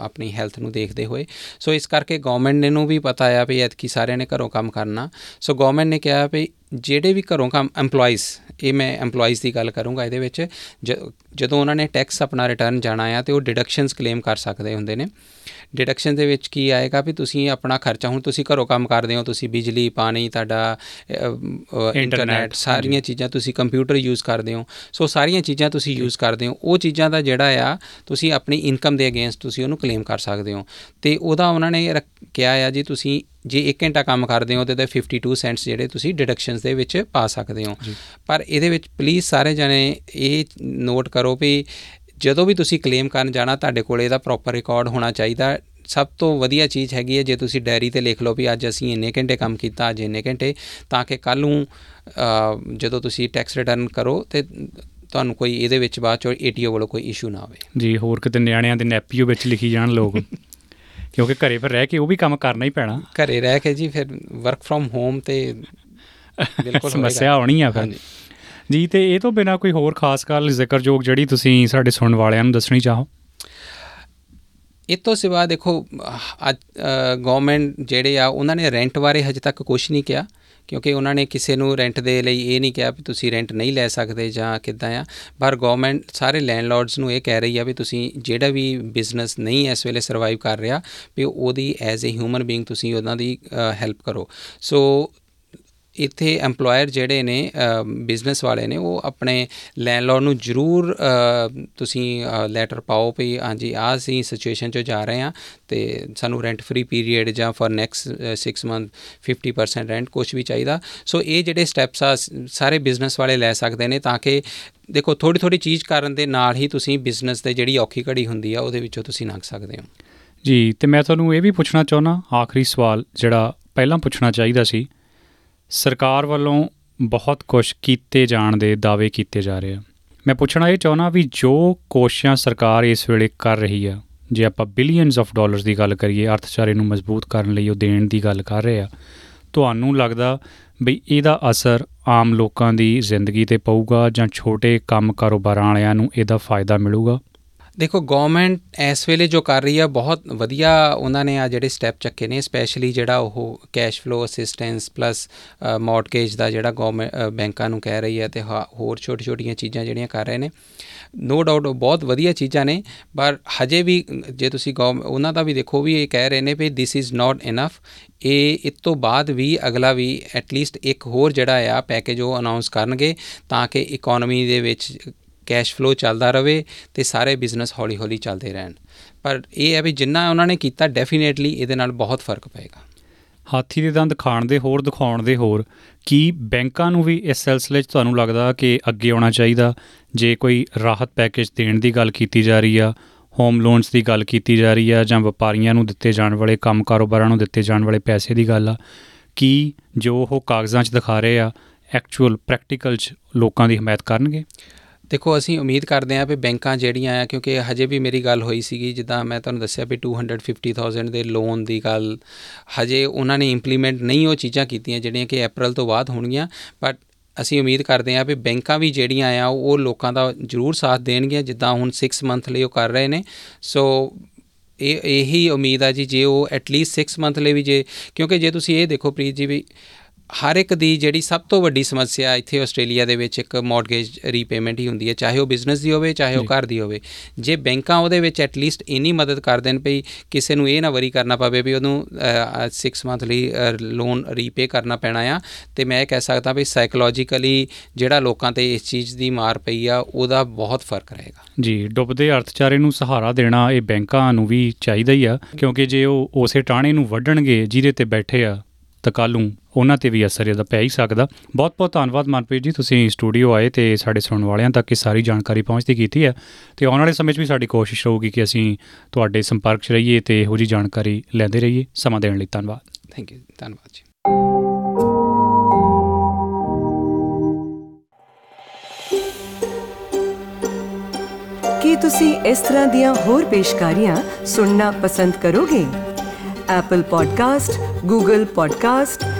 S3: ਆਪਣੀ ਹੈਲਥ ਨੂੰ ਦੇਖਦੇ ਹੋਏ। ਸੋ ਇਸ ਕਰਕੇ ਗਵਰਨਮੈਂਟ ਨੇ ਨੂੰ ਵੀ ਪਤਾ ਆ ਵੀ ਐਤਕੀ ਸਾਰਿਆਂ ਨੇ ਘਰੋਂ ਕੰਮ ਕਰਨਾ। ਸੋ ਗਵਰਨਮੈਂਟ ਨੇ ਕਿਹਾ ਵੀ ਜਿਹੜੇ ਵੀ ਘਰੋਂ ਕੰਮ EMPLOYEES ਇਹ ਮੈਂ EMPLOYEES ਦੀ ਗੱਲ ਕਰੂੰਗਾ ਇਹਦੇ ਵਿੱਚ ਜਦੋਂ ਉਹਨਾਂ ਨੇ ਟੈਕਸ ਆਪਣਾ ਰਿਟਰਨ ਜਾਣਾ ਆ ਤੇ ਉਹ ਡਿਡਕਸ਼ਨਸ ਕਲੇਮ ਕਰ ਸਕਦੇ ਹੁੰਦੇ ਨੇ। ਡਿਡਕਸ਼ਨ ਦੇ ਵਿੱਚ ਕੀ ਆਏਗਾ ਵੀ ਤੁਸੀਂ ਆਪਣਾ ਖਰਚਾ ਹੁਣ ਤੁਸੀਂ ਘਰੋਂ ਕੰਮ ਕਰਦੇ ਹੋ ਤੁਸੀਂ ਬਿਜਲੀ ਪਾਣੀ ਤੁਹਾਡਾ ਇੰਟਰਨੈਟ ਸਾਰੀਆਂ ਚੀਜ਼ਾਂ ਤੁਸੀਂ ਕੰਪਿਊਟਰ ਯੂਜ਼ ਕਰਦੇ ਹੋ। ਸੋ ਸਾਰੀਆਂ ਚੀਜ਼ਾਂ ਤੁਸੀਂ ਯੂਜ਼ ਕਰਦੇ ਹੋ। ਉਹ ਚੀਜ਼ਾਂ ਦਾ ਜਿਹੜਾ ਆ ਤੁਸੀਂ ਆਪਣੀ ਇਨਕਮ ਦੇ ਅਗੇਂਸਟ ਤੁਸੀਂ ਉਹਨੂੰ ਕਲੇਮ ਕਰ ਸਕਦੇ ਹੋ। ਤੇ ਉਹਦਾ ਉਹਨਾਂ ਨੇ ਕਿਹਾ ਆ ਜੀ ਤੁਸੀਂ ਜੇ 1 ਘੰਟਾ ਕੰਮ ਕਰਦੇ ਹੋ ਤੇ ਤੇ 52 ਸੈਂਟਸ ਜਿਹੜੇ ਤੁਸੀਂ ਡਿਡਕਸ਼ਨਸ ਦੇ ਵਿੱਚ ਪਾ ਸਕਦੇ ਹੋ। ਪਰ ਇਹਦੇ ਵਿੱਚ ਪਲੀਜ਼ ਸਾਰੇ ਜਣੇ ਇਹ ਨੋਟ ਕਰੋ ਵੀ ਜਦੋਂ ਵੀ ਤੁਸੀਂ ਕਲੇਮ ਕਰਨ ਜਾਣਾ ਤੁਹਾਡੇ ਕੋਲ ਇਹਦਾ ਪ੍ਰੋਪਰ ਰਿਕਾਰਡ ਹੋਣਾ ਚਾਹੀਦਾ। ਸਭ ਤੋਂ ਵਧੀਆ ਚੀਜ਼ ਹੈਗੀ ਹੈ ਜੇ ਤੁਸੀਂ ਡਾਇਰੀ ਤੇ ਲਿਖ ਲਓ ਵੀ ਅੱਜ ਅਸੀਂ ਇੰਨੇ ਘੰਟੇ ਕੰਮ ਕੀਤਾ ਅੱਜ ਇੰਨੇ ਘੰਟੇ ਤਾਂ ਕਿ ਕੱਲ ਨੂੰ ਜਦੋਂ ਤੁਸੀਂ ਟੈਕਸ ਰਿਟਰਨ ਕਰੋ ਤੇ ਤੁਹਾਨੂੰ ਕੋਈ ਇਹਦੇ ਵਿੱਚ ਬਾਅਦ ਚੋਂ ਏਟੀਓ ਵੱਲੋਂ ਕੋਈ ਇਸ਼ੂ ਨਾ ਆਵੇ।
S2: ਜੀ ਹੋਰ ਕਿਤੇ ਨਿਆਣਿਆਂ ਦੇ ਨੈਪੀਓ ਵਿੱਚ ਲਿਖੀ ਜਾਣ ਲੋਕ। ਕਿਉਂਕਿ ਘਰੇ ਫਿਰ ਰਹਿ ਕੇ ਉਹ ਵੀ ਕੰਮ ਕਰਨਾ ਹੀ ਪੈਣਾ।
S3: ਘਰੇ ਰਹਿ ਕੇ ਜੀ ਫਿਰ ਵਰਕ ਫਰੋਮ ਹੋਮ ਤੇ ਬਿਲਕੁਲ
S2: ਸਮੱਸਿਆ ਆਉਣੀ ਆ ਫਿਰ। ਜੀ ਤੇ ਇਹ ਤੋਂ ਬਿਨਾ ਕੋਈ ਹੋਰ ਖਾਸ ਗੱਲ ਜ਼ਿਕਰਯੋਗ ਜਿਹੜੀ ਤੁਸੀਂ ਸਾਡੇ ਸੁਣਨ ਵਾਲਿਆਂ ਨੂੰ ਦੱਸਣੀ ਚਾਹੋ?
S3: ਇਹ ਤੋਂ ਸਿਵਾ ਦੇਖੋ ਅੱਜ ਗਵਰਨਮੈਂਟ ਜਿਹੜੇ ਆ ਉਹਨਾਂ ਨੇ ਰੈਂਟ ਬਾਰੇ ਹਜੇ ਤੱਕ ਕੁਝ ਨਹੀਂ ਕਿਹਾ। ਕਿਉਂਕਿ ਉਹਨਾਂ ਨੇ ਕਿਸੇ ਨੂੰ ਰੈਂਟ ਦੇ ਲਈ ਇਹ ਨਹੀਂ ਕਿਹਾ ਵੀ ਤੁਸੀਂ ਰੈਂਟ ਨਹੀਂ ਲੈ ਸਕਦੇ ਜਾਂ ਕਿੱਦਾਂ ਆ। ਪਰ ਗਵਰਨਮੈਂਟ ਸਾਰੇ ਲੈਂਡਲੋਰਡਸ ਨੂੰ ਇਹ ਕਹਿ ਰਹੀ ਆ ਵੀ ਤੁਸੀਂ ਜਿਹੜਾ ਵੀ ਬਿਜ਼ਨਸ ਨਹੀਂ ਇਸ ਵੇਲੇ ਸਰਵਾਈਵ ਕਰ ਰਿਹਾ, ਵੀ ਉਹਦੀ ਐਜ਼ ਅ ਹਿਊਮਨ ਬੀਇੰਗ ਤੁਸੀਂ ਉਹਨਾਂ ਦੀ ਹੈਲਪ ਕਰੋ। ਸੋ ਇੱਥੇ EMPLOYER ਜਿਹੜੇ ਨੇ ਬਿਜ਼ਨਸ ਵਾਲੇ ਨੇ ਉਹ ਆਪਣੇ ਲੈਂਡਲੋਰਡ ਨੂੰ ਜ਼ਰੂਰ ਅ, ਤੁਸੀਂ ਲੈਟਰ ਪਾਓ ਵੀ ਹਾਂਜੀ ਆ ਅਸੀਂ ਸਿਚੁਏਸ਼ਨ 'ਚ ਜਾ ਰਹੇ ਹਾਂ ਤੇ ਸਾਨੂੰ ਰੈਂਟ ਫ੍ਰੀ ਪੀਰੀਅਡ ਜਾਂ ਫॉर ਨੈਕਸਟ 6 ਮੰਥ 50% ਰੈਂਟ ਕੁਝ ਵੀ ਚਾਹੀਦਾ। ਸੋ ਇਹ ਜਿਹੜੇ ਸਟੈਪਸ ਆ ਸ- ਸਾਰੇ ਬਿਜ਼ਨਸ ਵਾਲੇ ਲੈ ਸਕਦੇ ਨੇ ਤਾਂ ਕਿ ਦੇਖੋ ਥੋੜੀ ਥੋੜੀ ਚੀਜ਼ ਕਰਨ ਦੇ ਨਾਲ ਹੀ ਤੁਸੀਂ ਬਿਜ਼ਨਸ ਦੇ ਜਿਹੜੀ ਔਖੀ ਘੜੀ ਹੁੰਦੀ ਆ ਉਹਦੇ ਵਿੱਚੋਂ ਤੁਸੀਂ ਲੰਘ ਸਕਦੇ ਹੋ।
S2: ਜੀ ਤੇ ਮੈਂ ਤੁਹਾਨੂੰ ਇਹ ਵੀ ਪੁੱਛਣਾ ਚਾਹੁੰਦਾ ਆਖਰੀ ਸਵਾਲ ਜਿਹੜਾ ਪਹਿਲਾਂ ਪੁੱਛਣਾ ਚਾਹੀਦਾ ਸੀ ਸਰਕਾਰ ਵੱਲੋਂ ਬਹੁਤ ਕੁਝ ਕੀਤੇ ਜਾਣ ਦੇ ਦਾਅਵੇ ਕੀਤੇ ਜਾ ਰਹੇ ਆ। ਮੈਂ ਪੁੱਛਣਾ ਇਹ ਚਾਹੁੰਦਾ ਵੀ ਜੋ ਕੋਸ਼ਿਸ਼ਾਂ ਸਰਕਾਰ ਇਸ ਵੇਲੇ ਕਰ ਰਹੀ ਆ, ਜੇ ਆਪਾਂ ਬਿਲੀਅਨਸ ਆਫ ਡਾਲਰਸ ਦੀ ਗੱਲ ਕਰੀਏ, ਅਰਥਚਾਰੇ ਨੂੰ ਮਜ਼ਬੂਤ ਕਰਨ ਲਈ ਉਹ ਦੇਣ ਦੀ ਗੱਲ ਕਰ ਰਹੇ ਆ, ਤੁਹਾਨੂੰ ਲੱਗਦਾ ਵੀ ਇਹਦਾ ਅਸਰ ਆਮ ਲੋਕਾਂ ਦੀ ਜ਼ਿੰਦਗੀ ਤੇ ਪਊਗਾ ਜਾਂ ਛੋਟੇ ਕੰਮ ਕਾਰੋਬਾਰਾਂ ਵਾਲਿਆਂ ਨੂੰ ਇਹਦਾ ਫਾਇਦਾ ਮਿਲੂਗਾ?
S3: ਦੇਖੋ ਗਵਰਨਮੈਂਟ ਇਸ ਵੇਲੇ ਜੋ ਕਰ ਰਹੀ ਹੈ ਬਹੁਤ ਵਧੀਆ ਉਹਨਾਂ ਨੇ ਆ ਜਿਹੜੇ ਸਟੈਪ ਚੱਕੇ ਨੇ ਸਪੈਸ਼ਲੀ ਜਿਹੜਾ ਉਹ cash flow assistance plus mortgage ਦਾ ਜਿਹੜਾ ਗਵਰਨਮੈਂਟ ਬੈਂਕਾਂ ਨੂੰ ਕਹਿ ਰਹੀ ਹੈ ਤੇ ਹਾ- ਹੋਰ ਛੋਟੀ ਛੋਟੀਆਂ ਚੀਜ਼ਾਂ ਜਿਹੜੀਆਂ ਕਰ ਰਹੇ ਨੇ। ਨੋ ਡਾਊਟ ਬਹੁਤ ਵਧੀਆ ਚੀਜ਼ਾਂ ਨੇ, ਪਰ ਹਜੇ ਵੀ ਜੇ ਤੁਸੀਂ ਗਵ ਉਹਨਾਂ ਦਾ ਵੀ ਦੇਖੋ ਵੀ ਇਹ ਕਹਿ ਰਹੇ ਨੇ we this is not enough ਇਹ ਇਸ ਤੋਂ ਬਾਅਦ ਵੀ ਅਗਲਾ ਵੀ ਐਟਲੀਸਟ ਇੱਕ ਹੋਰ ਜਿਹੜਾ ਆ ਪੈਕੇਜ ਉਹ ਅਨਾਉਂਸ ਕਰਨਗੇ, ਤਾਂ ਕਿ ਇਕਨੋਮੀ ਦੇ ਵਿੱਚ ਕੈਸ਼ ਫਲੋ ਚੱਲਦਾ ਰਵੇ ਤੇ ਸਾਰੇ ਬਿਜ਼ਨਸ ਹੌਲੀ ਹੌਲੀ ਚੱਲਦੇ ਰਹਿਣ। ਪਰ ਇਹ ਹੈ ਵੀ ਜਿੰਨਾ ਉਹਨਾਂ ਨੇ ਕੀਤਾ ਡੈਫੀਨੇਟਲੀ ਇਹਦੇ ਨਾਲ ਬਹੁਤ ਫ਼ਰਕ ਪਏਗਾ।
S2: ਹਾਥੀ ਦੇ ਦੰਦ ਖਾਣ ਦੇ ਹੋਰ, ਦਿਖਾਉਣ ਦੇ ਹੋਰ, ਕੀ ਬੈਂਕਾਂ ਨੂੰ ਵੀ ਇਸ ਸਿਲਸਿਲੇ 'ਚ ਤੁਹਾਨੂੰ ਲੱਗਦਾ ਕਿ ਅੱਗੇ ਆਉਣਾ ਚਾਹੀਦਾ? ਜੇ ਕੋਈ ਰਾਹਤ ਪੈਕੇਜ ਦੇਣ ਦੀ ਗੱਲ ਕੀਤੀ ਜਾ ਰਹੀ ਆ ਹੋਮ ਲੋਨਸ ਦੀ ਗੱਲ ਕੀਤੀ ਜਾ ਰਹੀ ਆ, ਜਾਂ ਵਪਾਰੀਆਂ ਨੂੰ ਦਿੱਤੇ ਜਾਣ ਵਾਲੇ ਕੰਮ ਕਾਰੋਬਾਰਾਂ ਨੂੰ ਦਿੱਤੇ ਜਾਣ ਵਾਲੇ ਪੈਸੇ ਦੀ ਗੱਲ ਆ, ਕੀ ਜੋ ਉਹ ਕਾਗਜ਼ਾਂ 'ਚ ਦਿਖਾ ਰਹੇ ਆ ਐਕਚੁਅਲ ਪ੍ਰੈਕਟੀਕਲ 'ਚ ਲੋਕਾਂ ਦੀ ਹਮਾਇਤ ਕਰਨਗੇ?
S3: ਦੇਖੋ, ਅਸੀਂ ਉਮੀਦ ਕਰਦੇ ਹਾਂ ਵੀ ਬੈਂਕਾਂ ਜਿਹੜੀਆਂ ਆ, ਕਿਉਂਕਿ ਹਜੇ ਵੀ ਮੇਰੀ ਗੱਲ ਹੋਈ ਸੀਗੀ, ਜਿੱਦਾਂ ਮੈਂ ਤੁਹਾਨੂੰ ਦੱਸਿਆ ਵੀ 250000 ਦੇ ਲੋਨ ਦੀ ਗੱਲ, ਹਜੇ ਉਹਨਾਂ ਨੇ ਇੰਪਲੀਮੈਂਟ ਨਹੀਂ ਉਹ ਚੀਜ਼ਾਂ ਕੀਤੀਆਂ, ਜਿਹੜੀਆਂ ਕਿ ਅਪ੍ਰੈਲ ਤੋਂ ਬਾਅਦ ਹੋਣਗੀਆਂ ਬਟ ਅਸੀਂ ਉਮੀਦ ਕਰਦੇ ਹਾਂ ਵੀ ਬੈਂਕਾਂ ਵੀ ਜਿਹੜੀਆਂ ਆ, ਉਹ ਲੋਕਾਂ ਦਾ ਜ਼ਰੂਰ ਸਾਥ ਦੇਣਗੀਆਂ, ਜਿੱਦਾਂ ਹੁਣ 6 ਮੰਥ ਲਈ ਉਹ ਕਰ ਰਹੇ ਨੇ। ਸੋ ਇਹ, ਇਹੀ ਉਮੀਦ ਆ ਜੀ, ਜੇ ਉਹ ਐਟਲੀਸਟ 6 ਮੰਥ ਲਈ ਵੀ ਜੇ, ਕਿਉਂਕਿ ਜੇ ਤੁਸੀਂ ਇਹ ਦੇਖੋ ਪ੍ਰੀਤ ਜੀ ਵੀ ਹਰ ਇੱਕ ਦੀ ਜਿਹੜੀ ਸਭ ਤੋਂ ਵੱਡੀ ਸਮੱਸਿਆ ਇੱਥੇ ਆਸਟ੍ਰੇਲੀਆ ਦੇ ਵਿੱਚ ਇੱਕ ਮਾਰਟਗੇਜ ਰੀਪੇਮੈਂਟ ਹੀ ਹੁੰਦੀ ਹੈ ਚਾਹੇ ਉਹ ਬਿਜ਼ਨਸ ਦੀ ਹੋਵੇ ਚਾਹੇ ਉਹ ਘਰ ਦੀ ਹੋਵੇ। ਜੇ ਬੈਂਕਾਂ ਉਹਦੇ ਵਿੱਚ ਐਟਲੀਸਟ ਇੰਨੀ ਮਦਦ ਕਰ ਦੇਣ ਪਈ ਕਿਸੇ ਨੂੰ ਇਹ ਨਾ ਵਰੀ ਕਰਨਾ ਪਵੇ ਵੀ ਉਹਨੂੰ 6 ਮੰਥ ਲਈ ਲੋਨ ਰੀਪੇ ਕਰਨਾ ਪੈਣਾ ਆ ਤੇ ਮੈਂ ਇਹ ਕਹਿ ਸਕਦਾ ਵੀ ਸਾਈਕੋਲੋਜੀਕਲੀ ਜਿਹੜਾ ਲੋਕਾਂ ਤੇ ਇਸ ਚੀਜ਼ ਦੀ ਮਾਰ ਪਈ ਆ ਉਹਦਾ ਬਹੁਤ ਫ਼ਰਕ ਰਹੇਗਾ।
S2: ਜੀ ਡੁੱਬਦੇ ਅਰਥਚਾਰੇ ਨੂੰ ਸਹਾਰਾ ਦੇਣਾ ਇਹ ਬੈਂਕਾਂ ਨੂੰ ਵੀ ਚਾਹੀਦਾ ਹੀ ਆ ਕਿਉਂਕਿ ਜੇ ਉਹ ਉਸੇ ਟਾਣੇ ਨੂੰ ਵੱਢਣਗੇ ਜਿਹਦੇ ਤੇ ਬੈਠੇ ਆ ਤਾਂ ਕੱਲ੍ਹ ਨੂੰ ਉਹਨਾਂ ਤੇ ਵੀ ਅਸਰ ਇਹਦਾ ਪੈ ਹੀ ਸਕਦਾ। ਬਹੁਤ ਬਹੁਤ ਧੰਨਵਾਦ ਮਨਪ੍ਰੀਤ ਜੀ ਤੁਸੀਂ ਸਟੂਡੀਓ ਆਏ ਤੇ ਸਾਡੇ ਸੁਣਨ ਵਾਲਿਆਂ ਤੱਕ ਇਹ ਸਾਰੀ ਜਾਣਕਾਰੀ ਪਹੁੰਚਦੀ ਕੀਤੀ ਹੈ। ਤੇ ਆਉਣ ਵਾਲੇ ਸਮੇਂ 'ਚ ਵੀ ਸਾਡੀ ਕੋਸ਼ਿਸ਼ ਰਹੂਗੀ ਕਿ ਅਸੀਂ ਤੁਹਾਡੇ ਸੰਪਰਕ 'ਚ ਰਹੀਏ ਤੇ ਇਹੋ ਜੀ ਜਾਣਕਾਰੀ ਲੈਂਦੇ ਰਹੀਏ। ਸਮਾਂ ਦੇਣ ਲਈ ਧੰਨਵਾਦ।
S3: ਥੈਂਕ ਯੂ ਧੰਨਵਾਦ ਜੀ।
S1: ਕੀ ਤੁਸੀਂ ਇਸ ਤਰ੍ਹਾਂ ਦੀਆਂ ਹੋਰ ਪੇਸ਼ਕਾਰੀਆਂ ਸੁਣਨਾ ਪਸੰਦ ਕਰੋਗੇ? Apple Podcast, Google Podcast,